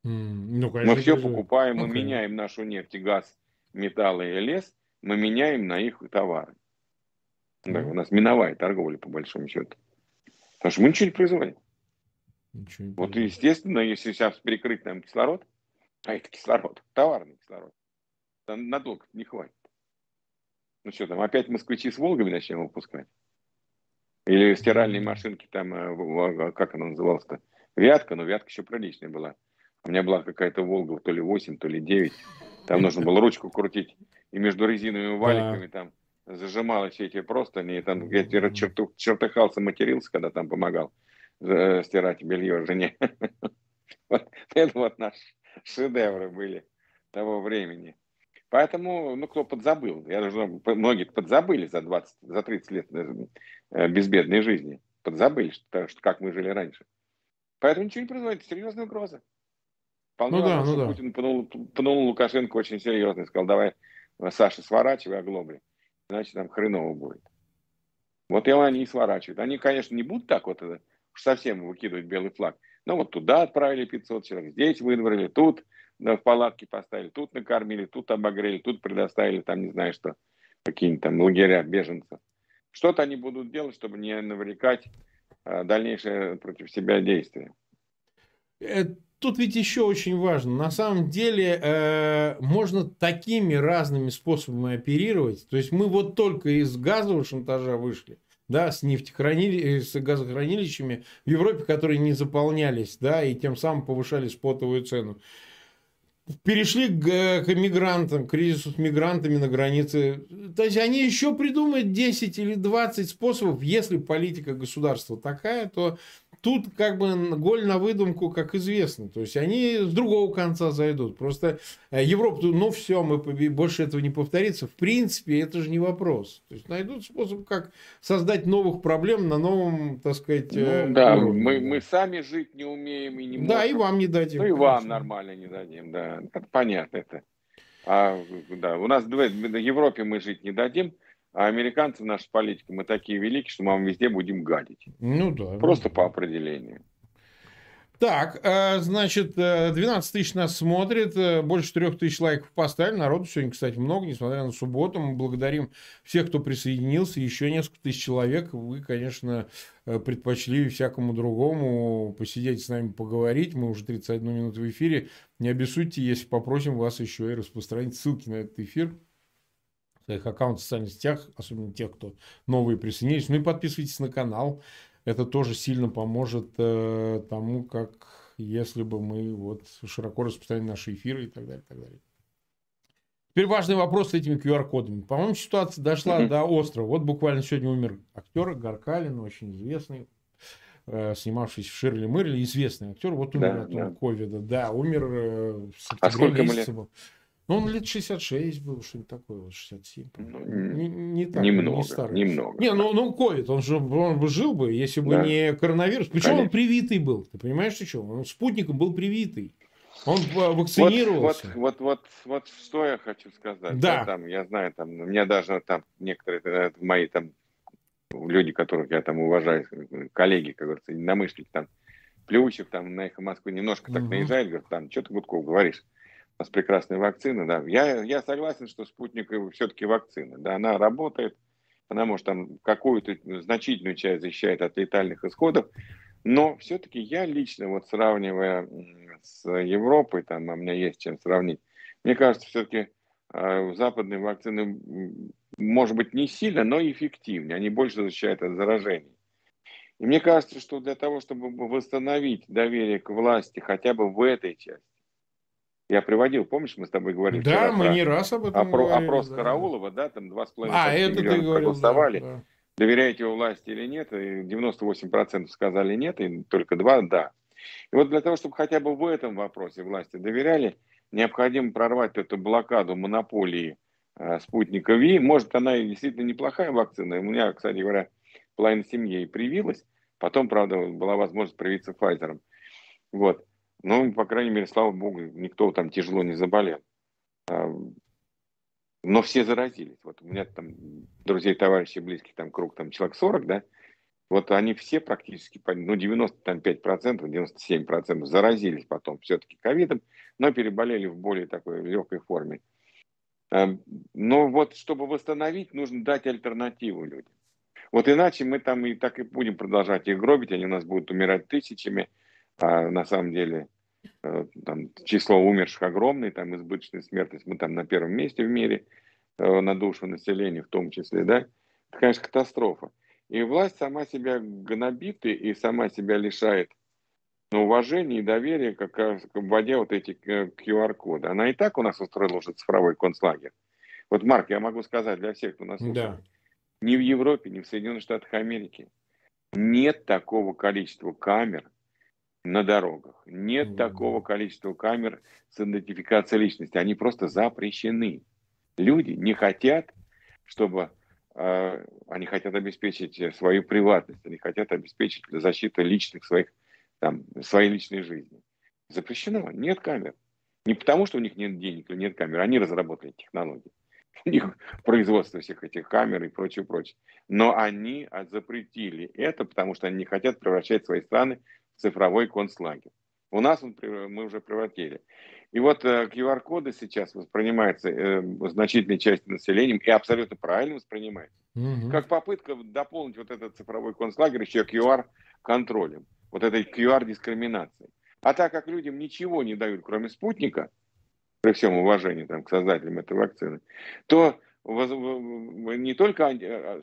B: ну, конечно, мы все покупаем, мы меняем нашу нефть и газ, металлы и лес, мы меняем на их товары. Mm. Да, у нас миновая торговля, по большому счету. Потому что мы ничего не производим. Ничего не вот, естественно, если сейчас перекрыть нам кислород, а это кислород, товарный кислород, надолго не хватит. Ну что там, опять москвичи с Волгами начнем выпускать? Или стиральные машинки там, э, как она называлась-то? Вятка, но Вятка еще приличная была. У меня была какая-то Волга, то ли 8, то ли 9. Там нужно было ручку крутить. И между резиновыми валиками там зажималось все эти простыни. И там я черту, чертыхался, матерился, когда там помогал э, стирать белье жене. Вот это вот наши шедевры были того времени. Поэтому, ну, кто подзабыл, я даже, многие подзабыли за 20, за 30 лет э, безбедной жизни, подзабыли, что, что как мы жили раньше. Поэтому ничего не производит, серьезная угроза. Вполне ну, да, ну, да. Путин пнул, пнул Лукашенко очень серьезно и сказал, давай, Саша, сворачивай оглобли, иначе нам хреново будет. Вот и они и сворачивают. Они, конечно, не будут так вот это, совсем выкидывать белый флаг. Но вот туда отправили 500 человек, здесь выбрали, тут в палатки поставили, тут накормили, тут обогрели, тут предоставили, там не знаю что, какие-нибудь там лагеря беженцев. Что-то они будут делать, чтобы не навлекать а, дальнейшее против себя действие.
A: Э, тут ведь еще очень важно. На самом деле э, можно такими разными способами оперировать. То есть мы вот только из газового шантажа вышли да, с нефтехранилищами, с газохранилищами в Европе, которые не заполнялись, да, и тем самым повышали спотовую цену. Перешли к, к мигрантам, к кризису с мигрантами на границе. То есть они еще придумают 10 или 20 способов. Если политика государства такая, то тут как бы голь на выдумку, как известно. То есть они с другого конца зайдут. Просто э, Европа, ну все, мы больше этого не повторится. В принципе, это же не вопрос. То есть найдут способ, как создать новых проблем на новом, так сказать,
B: э, ну, да, уровне. Мы, мы сами жить не умеем и не можем.
A: Да, и вам не дадим.
B: Ну и вам нормально не дадим, да. Это понятно это. А, да, у нас в Европе мы жить не дадим, а американцы, наша политика, мы такие великие, что мы вам везде будем гадить.
A: Ну да.
B: Просто по определению.
A: Так, э, значит, 12 э, тысяч нас смотрит, э, больше 4 тысяч лайков поставили. Народу сегодня, кстати, много, несмотря на субботу. Мы благодарим всех, кто присоединился. Еще несколько тысяч человек. Вы, конечно, предпочли всякому другому посидеть с нами, поговорить. Мы уже 31 минуту в эфире. Не обессудьте, если попросим вас еще и распространить ссылки на этот эфир своих аккаунтах в социальных сетях, особенно тех, кто новые присоединились. Ну и подписывайтесь на канал. Это тоже сильно поможет э, тому, как если бы мы вот широко распространяли наши эфиры и так далее, и так далее. Теперь важный вопрос с этими QR-кодами. По-моему, ситуация дошла mm-hmm. до острова. Вот буквально сегодня умер актер Гаркалин, очень известный, э, снимавшийся в Ширли Мырли, известный актер. Вот умер да, от да. ковида. Да, умер э,
B: в а сколько ему лет?
A: Ну, он лет 66 был, что-нибудь такое, вот 67. Ну, не,
B: не так, немного, не старый. Немного.
A: Не, ну, ну ковид, он же он бы жил бы, если бы да. не коронавирус. Причем Конечно. он привитый был, ты понимаешь, что? Он спутником был привитый. Он вакцинировался.
B: Вот, вот, вот, вот что я хочу сказать. Да. Я, там, я знаю, там, у меня даже там некоторые э, мои там люди, которых я там уважаю, коллеги, как говорится, намышленники, там, Плющев, там, на их Москвы немножко так угу. наезжает, говорит, там, что ты, Гудков, говоришь? У нас прекрасная вакцина, да. Я, я согласен, что спутник все-таки вакцина, да, она работает, она может там какую-то значительную часть защищает от летальных исходов, но все-таки я лично, вот сравнивая с Европой, там, у меня есть чем сравнить, мне кажется, все-таки э, западные вакцины, может быть, не сильно, но эффективнее, они больше защищают от заражений. И мне кажется, что для того, чтобы восстановить доверие к власти хотя бы в этой части, я приводил, помнишь, мы с тобой говорили
A: Да, мы не раз об этом
B: опро- говорили. Опрос да. Караулова, да, там 2,5 а, это миллиона говорил, проголосовали. Да, да. Доверяете вы власти или нет? И 98% сказали нет, и только 2 да. И вот для того, чтобы хотя бы в этом вопросе власти доверяли, необходимо прорвать эту блокаду монополии э, спутника Ви. Может, она и действительно неплохая вакцина. У меня, кстати говоря, половина семьи привилась. Потом, правда, была возможность привиться Pfizer. Вот. Ну, по крайней мере, слава богу, никто там тяжело не заболел. А, но все заразились. Вот у меня там друзей, товарищей, близких, там круг, там человек 40, да, вот они все практически, ну, 95%, 97% заразились потом все-таки ковидом, но переболели в более такой легкой форме. А, но вот, чтобы восстановить, нужно дать альтернативу людям. Вот иначе мы там и так и будем продолжать их гробить, они у нас будут умирать тысячами, а на самом деле там, число умерших огромное, там избыточная смертность, мы там на первом месте в мире э, на душу населения в том числе, да, это, конечно, катастрофа. И власть сама себя гнобит и сама себя лишает ну, уважения и доверия, как вводя вот эти QR-коды. Э, Она и так у нас устроила уже цифровой концлагерь. Вот, Марк, я могу сказать для всех, кто нас слушает, да. ни в Европе, ни в Соединенных Штатах Америки нет такого количества камер, на дорогах. Нет mm-hmm. такого количества камер с идентификацией личности. Они просто запрещены. Люди не хотят, чтобы э, они хотят обеспечить свою приватность, они хотят обеспечить защиту личных своих, там, своей личной жизни. Запрещено. Нет камер. Не потому, что у них нет денег или нет камер. Они разработали технологии. у них производство всех этих камер и прочее, прочее. Но они запретили это, потому что они не хотят превращать свои страны цифровой концлагерь. У нас он, мы уже превратили. И вот QR-коды э, сейчас воспринимаются э, значительной частью населения и абсолютно правильно воспринимается. Угу. Как попытка дополнить вот этот цифровой концлагерь еще QR-контролем, вот этой QR-дискриминацией. А так как людям ничего не дают, кроме спутника, при всем уважении там, к создателям этой вакцины, то не только э,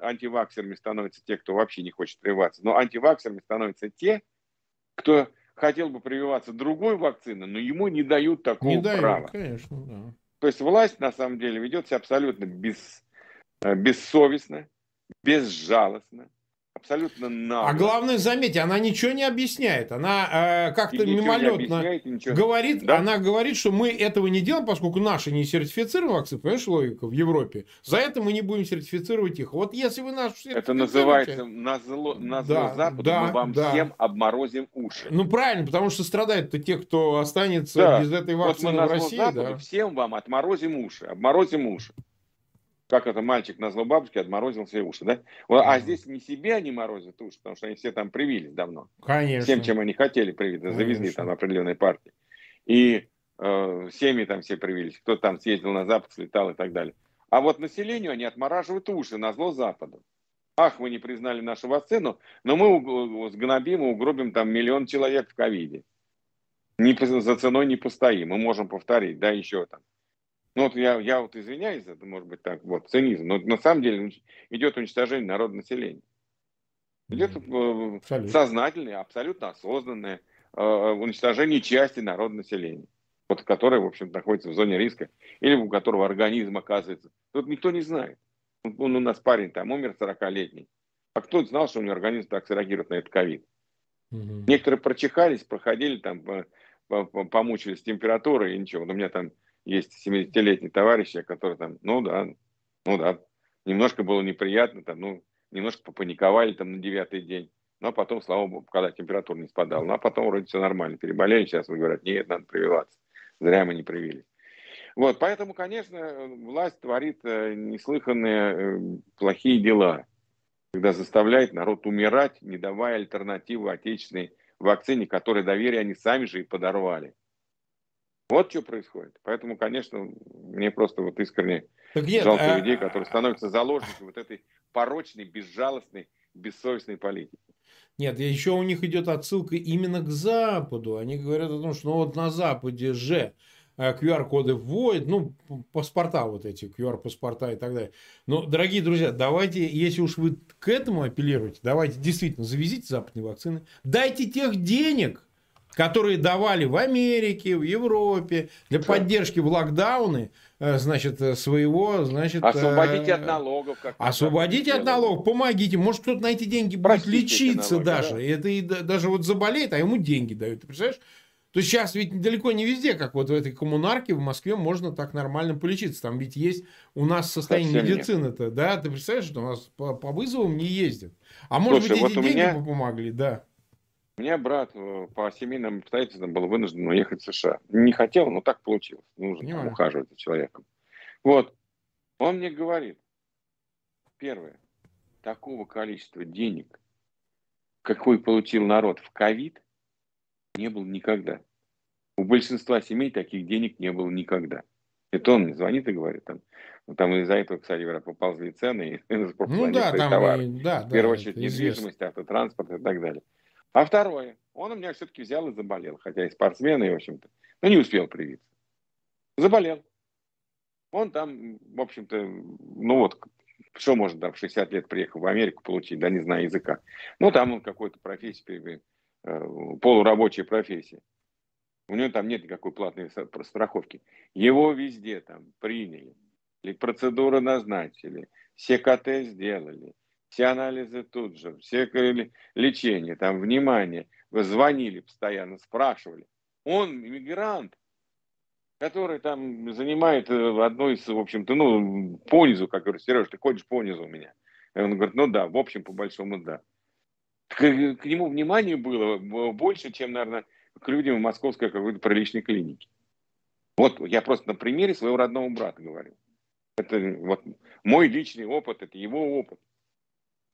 B: антиваксерами становятся те, кто вообще не хочет прививаться, но антиваксерами становятся те, кто хотел бы прививаться другой вакциной, но ему не дают такого не дают, права. Конечно, да. То есть власть на самом деле ведет себя абсолютно без, э, бессовестно, безжалостно, абсолютно нагло.
A: А главное, заметьте, она ничего не объясняет. Она э, как-то мимолетно говорит, да? она говорит, что мы этого не делаем, поскольку наши не сертифицированы вакцины, понимаешь, логика в Европе. За это мы не будем сертифицировать их. Вот если вы
B: наш Это называется на зло, на зло да, Западу да, мы вам да. всем обморозим уши.
A: Ну правильно, потому что страдают-то те, кто останется да. без этой вакцины вот мы в России. Западу
B: да. всем вам отморозим уши, обморозим уши как это мальчик на зло бабушке отморозил все уши, да? А здесь не себе они морозят уши, потому что они все там привились давно. Конечно. Всем, чем они хотели привиться, завезли там определенные партии. И э, семьи там все привились, кто там съездил на Запад, слетал и так далее. А вот населению они отмораживают уши на зло Западу. Ах, вы не признали нашу вакцину, но мы сгнобим и угробим там миллион человек в ковиде. Не, за ценой не постоим, мы можем повторить, да, еще там ну вот я, я вот извиняюсь, это может быть так, вот цинизм, но на самом деле идет уничтожение народа населения. Идет абсолютно. сознательное, абсолютно осознанное э, уничтожение части народа населения, вот, которое, в общем, находится в зоне риска, или у которого организм оказывается. Тут никто не знает. Он у нас парень там умер 40-летний. А кто знал, что у него организм так среагирует на этот ковид? Угу. Некоторые прочихались, проходили там, помучились температурой и ничего. Но у меня там есть 70-летний товарищ, который там, ну да, ну да, немножко было неприятно, там, ну, немножко попаниковали там на девятый день, но потом, слава богу, когда температура не спадала, ну а потом вроде все нормально, переболели, сейчас вы говорят, нет, надо прививаться, зря мы не привились. Вот, поэтому, конечно, власть творит э, неслыханные э, плохие дела, когда заставляет народ умирать, не давая альтернативы отечественной вакцине, которой доверие они сами же и подорвали. Вот что происходит. Поэтому, конечно, мне просто вот искренне так нет, жалко а... людей, которые становятся заложниками вот этой порочной, безжалостной, бессовестной политики.
A: Нет, еще у них идет отсылка именно к Западу. Они говорят о том, что ну вот на Западе же QR-коды э, вводят, ну, паспорта вот эти, QR-паспорта и так далее. Но, дорогие друзья, давайте, если уж вы к этому апеллируете, давайте действительно завезите западные вакцины, дайте тех денег, которые давали в Америке, в Европе для поддержки в локдауны, э, значит, э, своего, значит...
B: Освободите от налогов. Как
A: освободите от налогов, помогите. Может, кто-то на эти деньги будет лечиться налоги, даже. Да? Это и даже вот заболеет, а ему деньги дают. Ты представляешь? То есть сейчас ведь далеко не везде, как вот в этой коммунарке в Москве, можно так нормально полечиться. Там ведь есть у нас состояние медицины-то, да? Ты представляешь, что у нас по, по вызовам не ездят. А может Слушай, быть, вот эти деньги меня... помогли, да.
B: У меня брат э, по семейным обстоятельствам был вынужден уехать в США. Не хотел, но так получилось. Нужно там, ухаживать за человеком. Вот. Он мне говорит, первое, такого количества денег, какой получил народ в ковид, не было никогда. У большинства семей таких денег не было никогда. Это он мне звонит и говорит, там, ну, там из-за этого, кстати говоря, поползли цены, и ну, да, там товары. И, да, в первую да, очередь недвижимость, автотранспорт и так далее. А второе, он у меня все-таки взял и заболел, хотя и спортсмен, и, в общем-то, но не успел привиться. Заболел. Он там, в общем-то, ну вот, что может там в 60 лет приехал в Америку получить, да, не знаю языка. Ну, там он какой-то профессии, э, полурабочая профессия. У него там нет никакой платной страховки. Его везде там приняли, процедуры назначили, все КТ сделали, все анализы тут же, все лечение, там, внимание. Вы звонили постоянно, спрашивали. Он иммигрант, который там занимает э, одну из, в общем-то, ну, понизу, как говорю, Сереж, ты ходишь понизу у меня. И он говорит, ну да, в общем, по большому да. К, к нему внимание было больше, чем, наверное, к людям в московской какой-то приличной клинике. Вот я просто на примере своего родного брата говорю. Это вот мой личный опыт, это его опыт.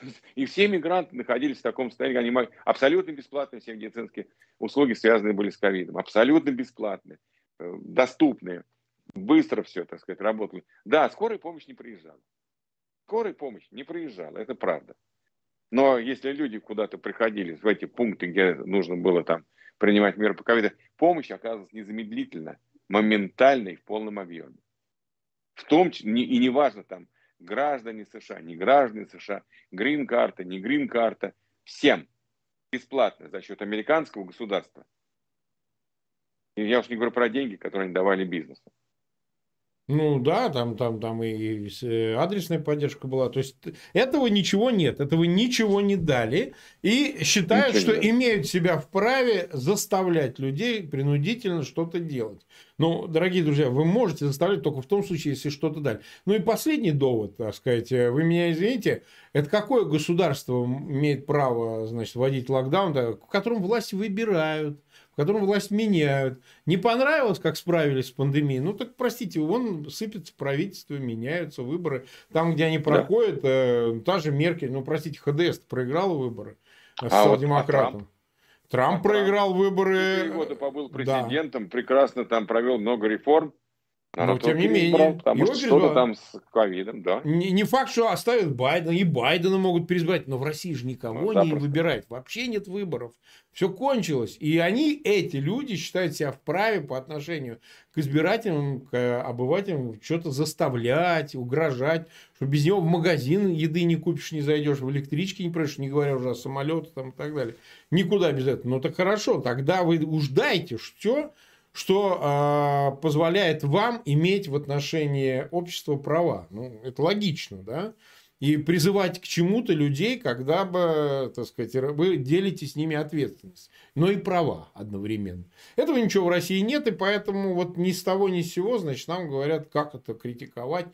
B: И все мигранты находились в таком состоянии, они могли, абсолютно бесплатные все медицинские услуги, связанные были с ковидом, абсолютно бесплатные, э, доступные, быстро все, так сказать, работали. Да, скорая помощь не приезжала. Скорая помощь не приезжала, это правда. Но если люди куда-то приходили в эти пункты, где нужно было там принимать меры по ковиду, помощь оказывалась незамедлительно, моментально и в полном объеме. В том числе, и неважно там, граждане США, не граждане США, грин-карта, не грин-карта, всем бесплатно за счет американского государства. И я уж не говорю про деньги, которые они давали бизнесу.
A: Ну да, там, там, там и э, адресная поддержка была. То есть этого ничего нет, этого ничего не дали. И считают, ничего что имеют себя вправе заставлять людей принудительно что-то делать. Ну, дорогие друзья, вы можете заставлять только в том случае, если что-то дали. Ну и последний довод, так сказать, э, вы меня извините, это какое государство имеет право, значит, вводить локдаун, в котором власть выбирают в котором власть меняют. Не понравилось, как справились с пандемией, ну так простите, вон сыпется правительство, меняются выборы. Там, где они проходят, да. э, та же Меркель, ну простите, ХДС проиграл выборы а социал-демократам. Вот, а Трамп? Трамп проиграл выборы.
B: Четыре года побыл президентом, да. прекрасно там провел много реформ.
A: Но тем не менее, избрал,
B: потому что что-то там с ковидом, да.
A: Не, не факт, что оставят Байдена, и Байдена могут переизбрать, но в России же никого ну, не выбирают, вообще нет выборов, все кончилось. И они, эти люди, считают себя вправе по отношению к избирателям, к обывателям что-то заставлять, угрожать, что без него в магазин еды не купишь, не зайдешь, в электричке не пройдешь, не говоря уже о самолетах там, и так далее. Никуда без этого. Ну так хорошо, тогда вы уж дайте что что э, позволяет вам иметь в отношении общества права. Ну, это логично, да? И призывать к чему-то людей, когда бы, так сказать, вы делите с ними ответственность, но и права одновременно. Этого ничего в России нет, и поэтому вот ни с того ни с сего, значит, нам говорят, как это критиковать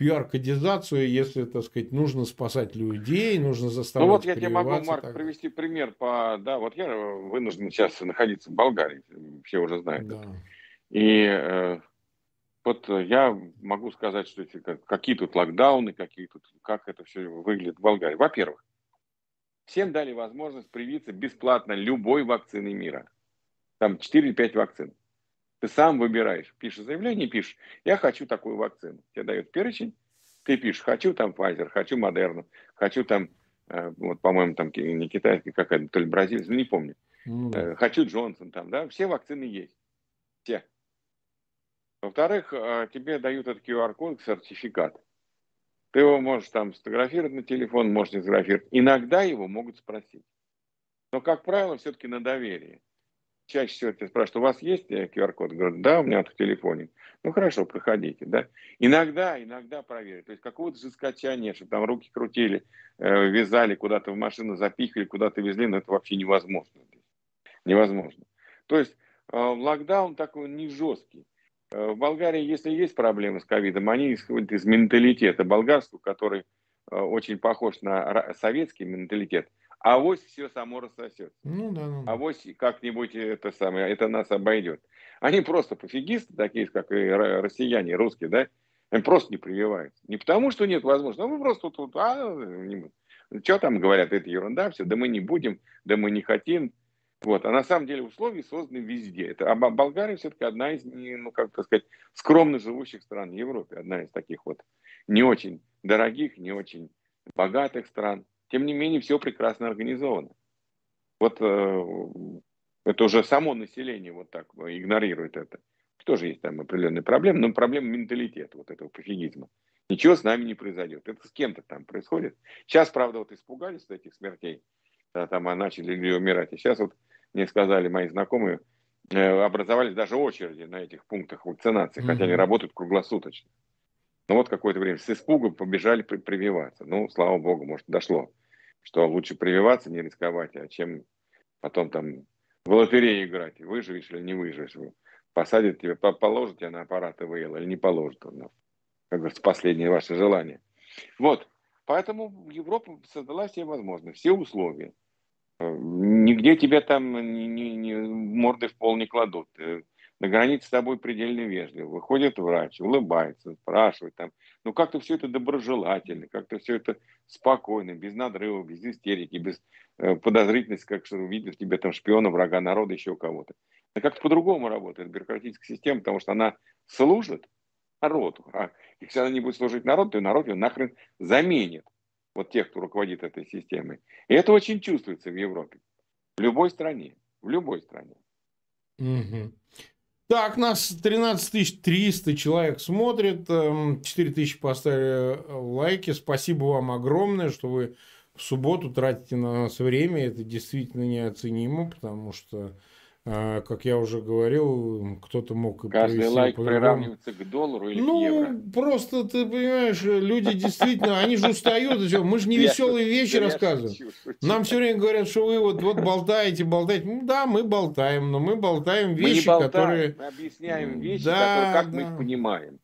A: QR-кодизацию, если, так сказать, нужно спасать людей, нужно заставлять Ну
B: вот я тебе могу, Марк, так. привести пример по... Да, вот я вынужден сейчас находиться в Болгарии, все уже знают. Да. И э, вот я могу сказать, что эти, какие тут локдауны, какие тут, как это все выглядит в Болгарии. Во-первых, всем дали возможность привиться бесплатно любой вакцины мира. Там 4-5 вакцин. Ты сам выбираешь, пишешь заявление, пишешь, я хочу такую вакцину. Тебе дают перечень, ты пишешь, хочу там Pfizer, хочу Модерну, хочу там, э, вот, по-моему, там не китайский какая-то, то ли бразильский, ну, не помню. Mm. Хочу Джонсон там, да, все вакцины есть. Все. Во-вторых, э, тебе дают этот QR-код, сертификат. Ты его можешь там сфотографировать на телефон, можешь не сфотографировать. Иногда его могут спросить. Но, как правило, все-таки на доверие чаще всего тебя спрашивают, у вас есть QR-код? Говорят, да, у меня в телефоне. Ну хорошо, проходите, да. Иногда, иногда проверят. То есть какого-то жескача нет, чтобы там руки крутили, э, вязали, куда-то в машину запихали, куда-то везли, но это вообще невозможно. Невозможно. То есть э, локдаун такой не жесткий. Э, в Болгарии, если есть проблемы с ковидом, они исходят из менталитета болгарского, который э, очень похож на советский менталитет – а авось все само рассосется. Ну, да, ну, да. Авось как-нибудь это самое, это нас обойдет. Они просто пофигисты, такие, как и россияне, русские, да, они просто не прививаются. Не потому, что нет возможности, но мы просто тут, а, не, что там говорят, это ерунда, все, да мы не будем, да мы не хотим. Вот. А на самом деле условия созданы везде. Это, а Болгария все-таки одна из, ну, как так сказать, скромно живущих стран в Европе. Одна из таких вот не очень дорогих, не очень богатых стран. Тем не менее, все прекрасно организовано. Вот э, это уже само население вот так игнорирует это. Тоже есть там определенные проблемы, но проблема менталитета вот этого пофигизма. Ничего с нами не произойдет. Это с кем-то там происходит. Сейчас, правда, вот испугались этих смертей, да, там а начали люди умирать. И сейчас вот мне сказали мои знакомые, э, образовались даже очереди на этих пунктах вакцинации, mm-hmm. хотя они работают круглосуточно. Ну вот какое-то время с испугом побежали прививаться. Ну, слава богу, может, дошло что лучше прививаться, не рисковать, а чем потом там в лотерею играть, выживешь или не выживешь. Посадят тебя, положат тебя на аппарат ИВЛ или не положат. Ну, как говорится, последнее ваше желание. Вот. Поэтому Европа создала себе возможность, все условия. Э, нигде тебя там ни, ни, ни, морды в пол не кладут. Э, на границе с тобой предельно вежливо. Выходит врач, улыбается, спрашивает там, ну как-то все это доброжелательно, как-то все это спокойно, без надрыва, без истерики, без э, подозрительности, как что увидел в тебе там шпиона, врага народа, еще кого-то. А как-то по-другому работает бюрократическая система, потому что она служит народу. А если она не будет служить народу, то народ ее нахрен заменит. Вот тех, кто руководит этой системой. И это очень чувствуется в Европе. В любой стране. В любой стране.
A: Угу. Так, нас 13 300 человек смотрит, 4 эм, тысячи поставили э, лайки. Спасибо вам огромное, что вы в субботу тратите на нас время. Это действительно неоценимо, потому что а, как я уже говорил, кто-то мог
B: Каждый лайк приравнивается к доллару или
A: ну,
B: к евро.
A: просто ты понимаешь, люди действительно, они же устают. Мы же не веселые вещи рассказываем. Нам все время говорят, что вы вот, вот болтаете, болтаете. Ну да, мы болтаем, но мы болтаем вещи, мы не болтаем, которые...
B: Мы объясняем вещи, да, которые, как да. мы их понимаем.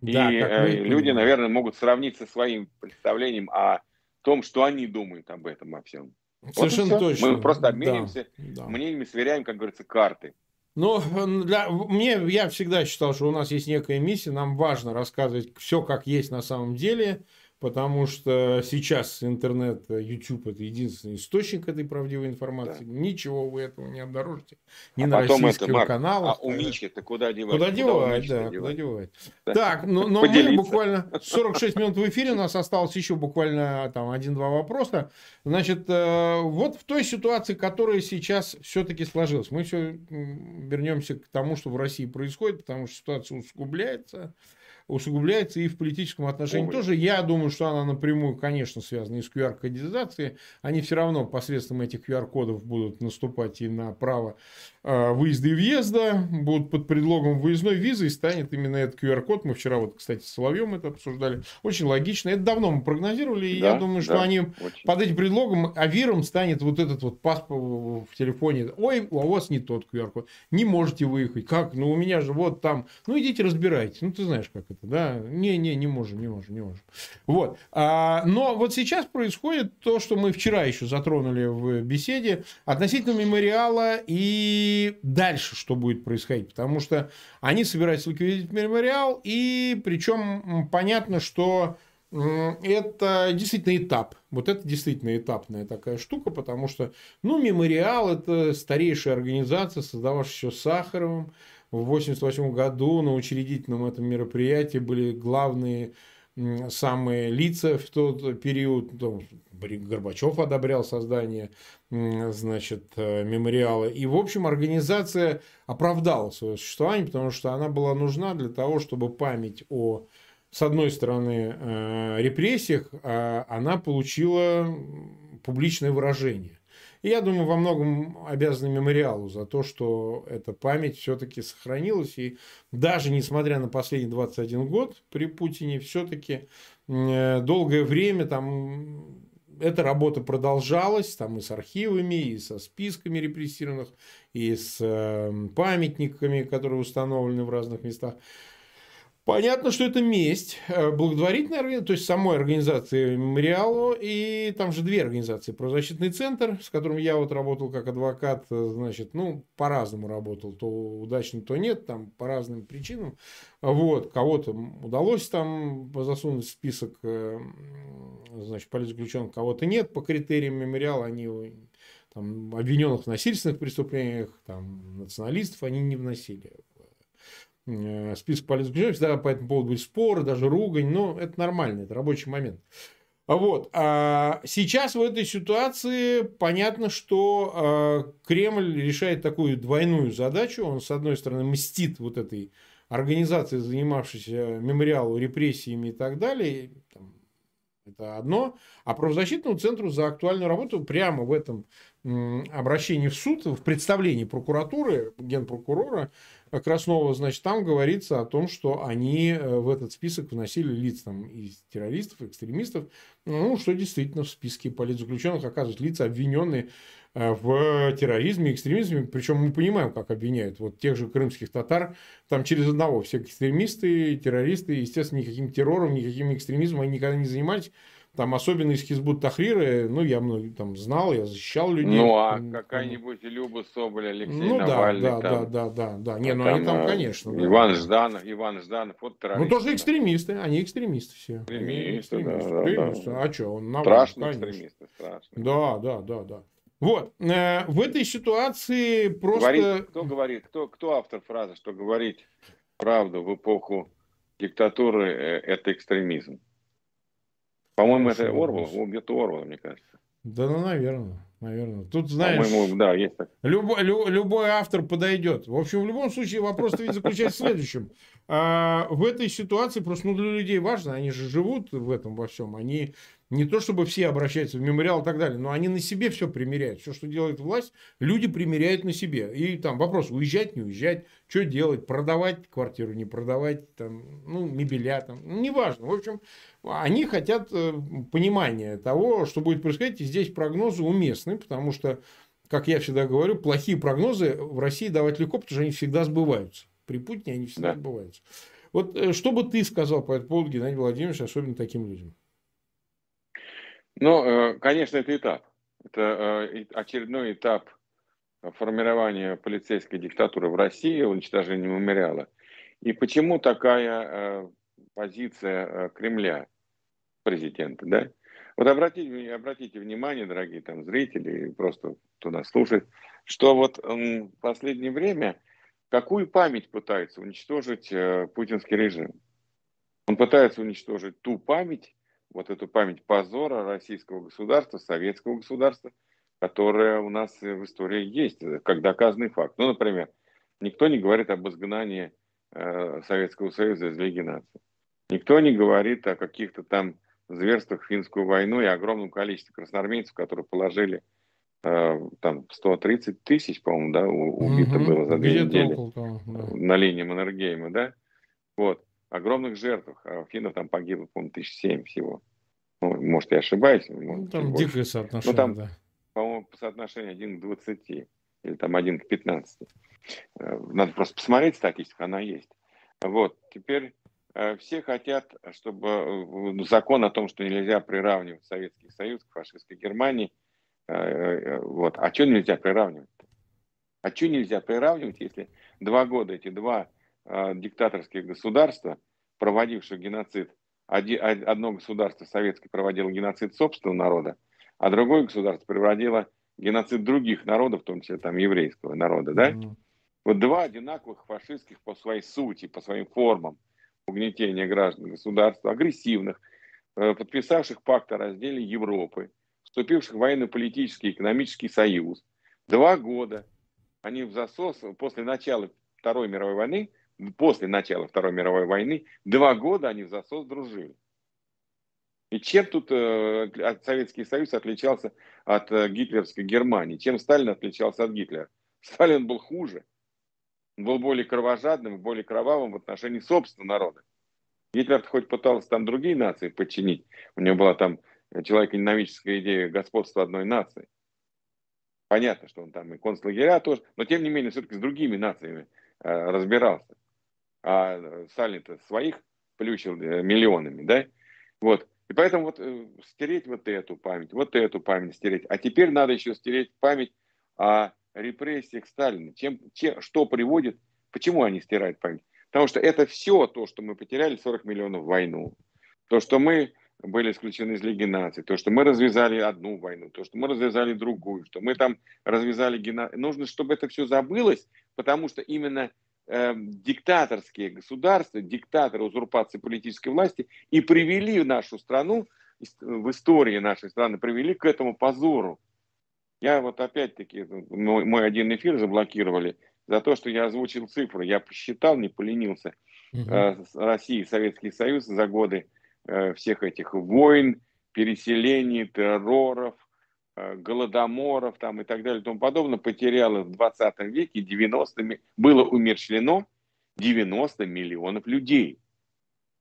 B: Да, И э, люди, наверное, могут сравнить со своим представлением о том, что они думают об этом, о всем.
A: Совершенно вот точно.
B: Мы просто обмениваемся да, да. мнениями, сверяем, как говорится, карты.
A: Но для, мне, я всегда считал, что у нас есть некая миссия, нам важно рассказывать все, как есть на самом деле, потому что сейчас интернет, YouTube – это единственный источник этой правдивой информации. Да. Ничего вы этого не обнаружите. Ни а на российских это, каналах.
B: А у Мички-то куда девать?
A: Куда девать, да, куда девать. Да. Так, но, но мы буквально 46 минут в эфире, у нас осталось еще буквально там один-два вопроса. Значит, э, вот в той ситуации, которая сейчас все-таки сложилась, мы все вернемся к тому, что в России происходит, потому что ситуация усугубляется усугубляется и в политическом отношении Ой. тоже. Я думаю, что она напрямую, конечно, связана и с QR-кодизацией. Они все равно посредством этих QR-кодов будут наступать и на право выезда и въезда, будут под предлогом выездной визы, и станет именно этот QR-код. Мы вчера, вот, кстати, с Соловьем это обсуждали. Очень логично. Это давно мы прогнозировали, и да, я думаю, что да, они очень. под этим предлогом авиром станет вот этот вот паспорт в телефоне. Ой, у вас не тот QR-код. Не можете выехать. Как? Ну, у меня же вот там. Ну, идите разбирайтесь. Ну, ты знаешь, как это да, не, не, не можем, не можем, не можем. Вот. А, но вот сейчас происходит то, что мы вчера еще затронули в беседе относительно мемориала и дальше что будет происходить, потому что они собираются ликвидировать мемориал, и причем понятно, что это действительно этап. Вот это действительно этапная такая штука, потому что, ну, мемориал – это старейшая организация, создававшаяся Сахаровым, в 1988 году на учредительном этом мероприятии были главные самые лица в тот период. Горбачев одобрял создание значит, э, мемориала. И, в общем, организация оправдала свое существование, потому что она была нужна для того, чтобы память о, с одной стороны, э, репрессиях, а она получила публичное выражение. И я думаю, во многом обязаны мемориалу за то, что эта память все-таки сохранилась. И даже несмотря на последний 21 год при Путине, все-таки э, долгое время там эта работа продолжалась, там и с архивами, и со списками репрессированных, и с э, памятниками, которые установлены в разных местах. Понятно, что это месть. Э, благотворительная организация, то есть самой организации Мемориалу, и там же две организации. Правозащитный центр, с которым я вот работал как адвокат, э, значит, ну, по-разному работал. То удачно, то нет, там по разным причинам. Вот, кого-то удалось там засунуть в список, э, значит, политзаключенных, кого-то нет по критериям мемориала, они там, обвиненных в насильственных преступлениях, там, националистов они не вносили список политзаключенных, всегда по этому поводу были споры, даже ругань, но это нормально, это рабочий момент. Вот. А сейчас в этой ситуации понятно, что э, Кремль решает такую двойную задачу. Он, с одной стороны, мстит вот этой организации, занимавшейся мемориалу, репрессиями и так далее. Это одно. А правозащитному центру за актуальную работу прямо в этом обращении в суд, в представлении прокуратуры, генпрокурора, Краснова, значит, там говорится о том, что они э, в этот список вносили лиц там, из террористов, экстремистов, ну, что действительно в списке политзаключенных оказываются лица, обвиненные э, в терроризме, экстремизме. Причем мы понимаем, как обвиняют. Вот тех же крымских татар, там через одного все экстремисты, террористы, естественно, никаким террором, никаким экстремизмом они никогда не занимались там особенно из Хизбут Тахрира, ну, я много там знал, я защищал людей.
B: Ну, а какая-нибудь Люба Соболь, Алексей
A: ну,
B: Навальный.
A: да, да, там, да, да, да, Не, ну там, они там, конечно.
B: Иван да. Жданов, Иван Жданов, вот
A: Ну, тоже экстремисты, они экстремисты все.
B: Экстремисты, экстремисты, да, экстремисты.
A: Да, А что, он
B: Навальный, Страшно экстремисты, страшно.
A: Да, да, да, да. Вот, э, в этой ситуации просто...
B: Говорит, кто говорит, кто, кто автор фразы, что говорить правду в эпоху диктатуры э, – это экстремизм? По-моему, это Орвал, где-то Орвал, мне кажется.
A: Да, ну, наверное, наверное. Тут, знаешь,
B: По-моему, да, есть так.
A: Любой, лю, любой автор подойдет. В общем, в любом случае, вопрос ведь заключается в следующем. А, в этой ситуации просто ну, для людей важно, они же живут в этом во всем, они не то чтобы все обращаются в мемориал и так далее, но они на себе все примеряют. Все, что делает власть, люди примеряют на себе. И там вопрос, уезжать, не уезжать, что делать, продавать квартиру, не продавать, там, ну, мебеля, там, ну, неважно. В общем, они хотят э, понимания того, что будет происходить. И здесь прогнозы уместны, потому что, как я всегда говорю, плохие прогнозы в России давать легко, потому что они всегда сбываются. При Путине они всегда да. сбываются. Вот э, что бы ты сказал по этому поводу, Геннадий Владимирович, особенно таким людям?
B: Ну, э, конечно, это этап. Это э, очередной этап формирования полицейской диктатуры в России, уничтожения мемориала. И почему такая э, позиция Кремля, президента, да? Вот обратите, обратите внимание, дорогие там зрители, просто кто нас слушает, что вот в последнее время какую память пытается уничтожить путинский режим? Он пытается уничтожить ту память, вот эту память позора российского государства, советского государства, которая у нас в истории есть, как доказанный факт. Ну, например, никто не говорит об изгнании э, Советского Союза из Лиги наций. Никто не говорит о каких-то там зверствах в финскую войну и огромном количестве красноармейцев, которые положили э, там 130 тысяч, по-моему, да, убито угу, было за две недели того, да. на линии Маннергейма, да. Вот огромных жертвах. А финнов там погибло, по-моему, тысяч семь всего. Ну, может, я ошибаюсь. Может,
A: ну, там дикое соотношение,
B: ну, там,
A: да.
B: По-моему, соотношение 1 к 20. Или там 1 к 15. Э, надо просто посмотреть статистику, она есть. Вот, теперь э, все хотят, чтобы э, закон о том, что нельзя приравнивать Советский Союз к фашистской Германии, вот, а что нельзя приравнивать? А что нельзя приравнивать, если два года эти два диктаторских государства, проводивших геноцид, одно государство советское проводило геноцид собственного народа, а другое государство проводило геноцид других народов, в том числе там еврейского народа, да? Mm-hmm. Вот два одинаковых фашистских по своей сути, по своим формам угнетения граждан государства, агрессивных, э, подписавших пакт о разделе Европы, вступивших в военно-политический и экономический союз. Два года они в засос после начала Второй мировой войны после начала Второй мировой войны, два года они в засос дружили. И чем тут э, Советский Союз отличался от э, гитлеровской Германии? Чем Сталин отличался от Гитлера? Сталин был хуже. Он был более кровожадным, более кровавым в отношении собственного народа. Гитлер хоть пытался там другие нации подчинить. У него была там человеконенавидческая идея господства одной нации. Понятно, что он там и концлагеря тоже, но тем не менее все-таки с другими нациями э, разбирался а Сталин-то своих плющил э, миллионами, да? Вот. И поэтому вот э, стереть вот эту память, вот эту память стереть. А теперь надо еще стереть память о репрессиях Сталина. Чем, чем, что приводит, почему они стирают память? Потому что это все то, что мы потеряли 40 миллионов в войну. То, что мы были исключены из Лиги наций, то, что мы развязали одну войну, то, что мы развязали другую, что мы там развязали геноцид. Нужно, чтобы это все забылось, потому что именно э, диктаторские государства, диктаторы узурпации политической власти и привели нашу страну, в истории нашей страны, привели к этому позору. Я вот опять-таки, мой, мой один эфир заблокировали за то, что я озвучил цифры. Я посчитал, не поленился. Угу. Э, Россия и Советский Союз за годы э, всех этих войн, переселений, терроров, голодоморов там и так далее и тому подобное потеряло в 20 веке 90 было умерщвлено 90 миллионов людей.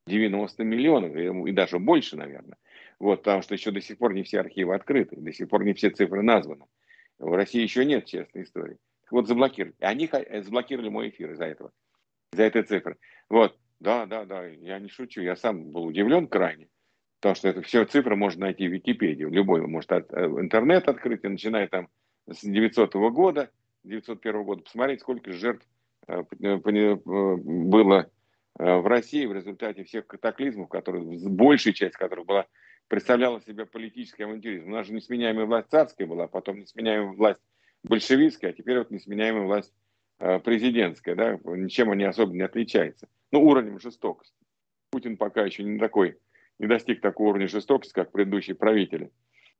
B: 90 миллионов, и даже больше, наверное. Вот, потому что еще до сих пор не все архивы открыты, до сих пор не все цифры названы. В России еще нет честной истории. Вот заблокировали. Они э, заблокировали мой эфир из-за этого, из-за этой цифры. Вот, да, да, да, я не шучу, я сам был удивлен крайне. Потому что это все цифры можно найти в Википедии. Любой может от, э, интернет открыть, и начиная там с 900 года, 901 года, посмотреть, сколько жертв э, было в России в результате всех катаклизмов, которые, большая часть которых была представляла себя политический авантюризм. У нас же несменяемая власть царская была, потом несменяемая власть большевистская, а теперь вот несменяемая власть э, президентская, да, ничем они особо не отличаются. Ну, уровнем жестокости. Путин пока еще не такой, не достиг такого уровня жестокости, как предыдущие правители.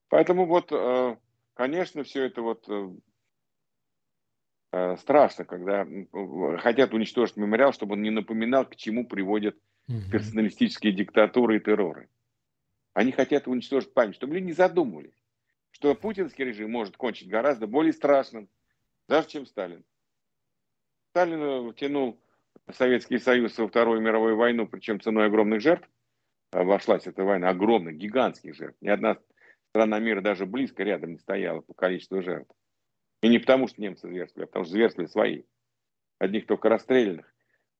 B: Поэтому вот, э, конечно, все это вот э, страшно, когда хотят уничтожить мемориал, чтобы он не напоминал, к чему приводят персоналистические диктатуры и терроры. Они хотят уничтожить память, чтобы люди не задумывались, что путинский режим может кончить гораздо более страшным, даже чем Сталин. Сталин втянул Советский Союз во Вторую мировую войну, причем ценой огромных жертв. Обошлась эта война огромных, гигантских жертв. Ни одна страна мира даже близко рядом не стояла по количеству жертв. И не потому, что немцы зверствовали, а потому что зверствовали свои. Одних только расстрелянных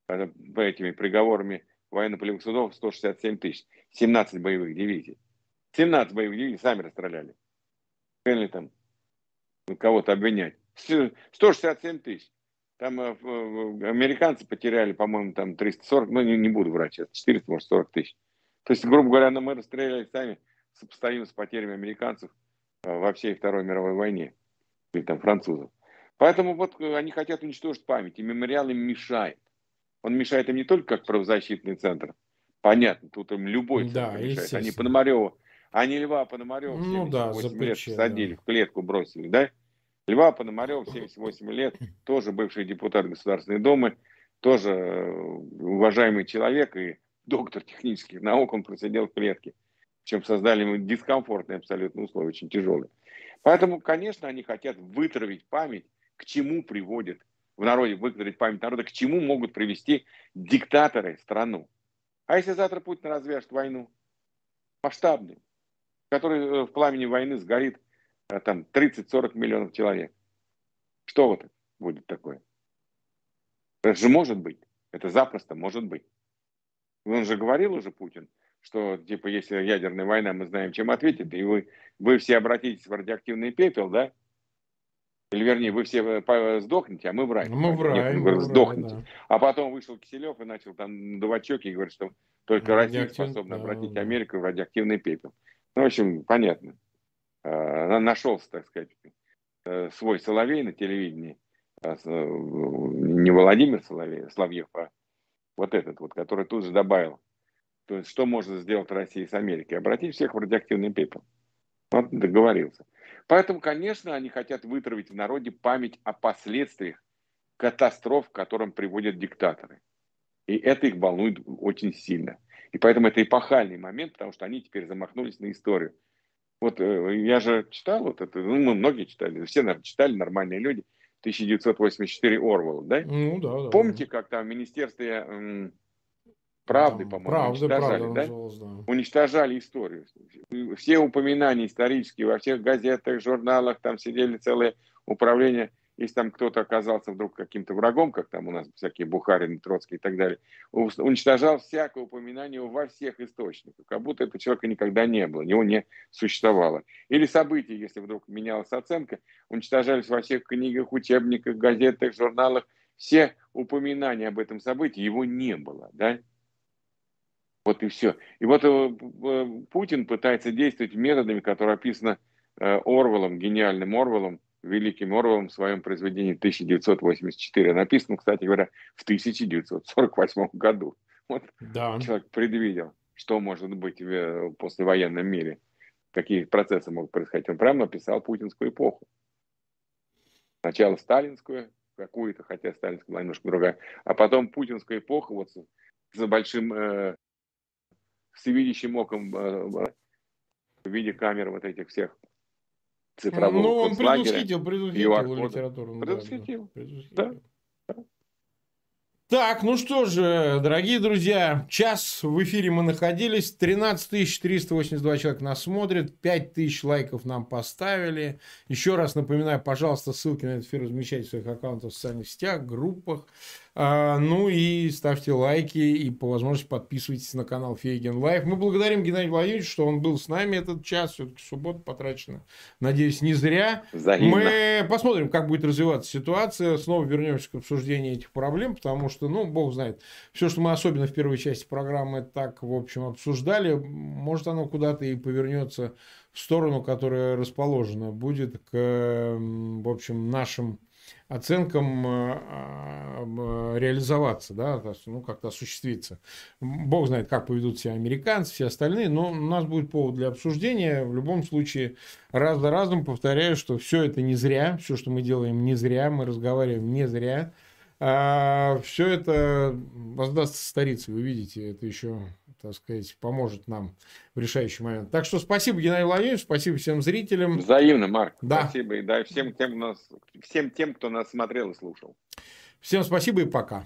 B: э, этими приговорами военно-полевых судов 167 тысяч, 17 боевых дивизий. 17 боевых дивизий сами расстреляли. Или там кого-то обвинять. 167 тысяч. Там э, американцы потеряли, по-моему, там 340, ну не, не буду врать сейчас, 400, может 40 тысяч. То есть, грубо говоря, мы расстреляли сами сопоставимо с потерями американцев э, во всей Второй мировой войне. Или там французов. Поэтому вот э, они хотят уничтожить память, и мемориал им мешает. Он мешает им не только как правозащитный центр. Понятно, тут им любой центр да, мешает. Они Пономарева, они Льва Пономарева ну, да, лет садили да. в клетку, бросили, да? Льва Пономарева, 78 лет, тоже бывший депутат Государственной Думы, тоже э, уважаемый человек и доктор технических наук, он просидел в клетке. Чем создали ему дискомфортные абсолютно условия, очень тяжелые. Поэтому, конечно, они хотят вытравить память, к чему приводит в народе, выкрыть память народа, к чему могут привести диктаторы страну. А если завтра Путин развяжет войну масштабную, в которой э, в пламени войны сгорит э, там 30-40 миллионов человек, что вот будет такое? Это же может быть. Это запросто может быть. Он же говорил уже, Путин, что, типа, если ядерная война, мы знаем, чем ответит, и вы, вы все обратитесь в радиоактивный пепел, да, или вернее, вы все э, сдохнете, а мы в рай.
A: Мы в рай.
B: Нет, говорит, сдохнете. Да. А потом вышел Киселев и начал там щеки и говорит, что только Россия способна обратить да. Америку в радиоактивный пепел. Ну, в общем, понятно. А, нашелся, так сказать, э, свой Соловей на телевидении. А, э, не Владимир Соловей, Соловьев, а вот этот вот, который тут же добавил. То есть, что можно сделать Россия с Америкой? Обратить всех в радиоактивный пепел. Вот договорился. Поэтому, конечно, они хотят вытравить в народе память о последствиях катастроф, к которым приводят диктаторы. И это их волнует очень сильно. И поэтому это эпохальный момент, потому что они теперь замахнулись на историю. Вот э, я же читал вот это, ну, мы многие читали, все, наверное, читали, нормальные люди, 1984 Орвелл, да? Ну, да, да. Помните, как там в Министерстве правды, да, по-моему, правда, уничтожали, правда, да? Да? Уничтожали историю. Все упоминания исторические во всех газетах, журналах, там сидели целые управления. Если там кто-то оказался вдруг каким-то врагом, как там у нас всякие Бухарин, Троцкий и так далее, уничтожал всякое упоминание во всех источниках, как будто этого человека никогда не было, него не существовало. Или события, если вдруг менялась оценка, уничтожались во всех книгах, учебниках, газетах, журналах, все упоминания об этом событии, его не было, да? Вот и все. И вот э, Путин пытается действовать методами, которые описаны э, Орвелом, гениальным Орвелом, великим Орвелом в своем произведении 1984. Написано, кстати говоря, в 1948 году. Вот да. человек предвидел, что может быть в э, послевоенном мире, какие процессы могут происходить. Он прямо написал путинскую эпоху. Сначала сталинскую, какую-то, хотя сталинская была немножко другая, а потом путинскую эпоху вот с, с большим э, всевидящим оком э, в виде камер вот этих всех цифровых Ну,
A: он предусхитил, предусхитил литературу.
B: Предусхитил, да. да.
A: Так, ну что же, дорогие друзья, час в эфире мы находились, 13 482 человека нас смотрят, 5 тысяч лайков нам поставили. Еще раз напоминаю, пожалуйста, ссылки на этот эфир размещайте в своих аккаунтах в социальных сетях, группах. А, ну и ставьте лайки и по возможности подписывайтесь на канал Фейгин Live. Мы благодарим Геннадия Владимировича, что он был с нами этот час. Все-таки суббота потрачена. Надеюсь, не зря. Взаимно. Мы посмотрим, как будет развиваться ситуация. Снова вернемся к обсуждению этих проблем, потому что, ну, бог знает, все, что мы особенно в первой части программы так, в общем, обсуждали, может, оно куда-то и повернется в сторону, которая расположена будет к, в общем, нашим оценкам э, э, реализоваться, да, ну, как-то осуществиться. Бог знает, как поведут себя американцы, все остальные, но у нас будет повод для обсуждения. В любом случае, раз за разом повторяю, что все это не зря, все, что мы делаем, не зря, мы разговариваем не зря. А все это воздастся старице, вы видите, это еще так сказать, поможет нам в решающий момент. Так что спасибо, Геннадий Владимирович, спасибо всем зрителям.
B: Взаимно, Марк. Да. Спасибо. И да, всем тем, нас, всем тем, кто нас смотрел и слушал.
A: Всем спасибо и пока.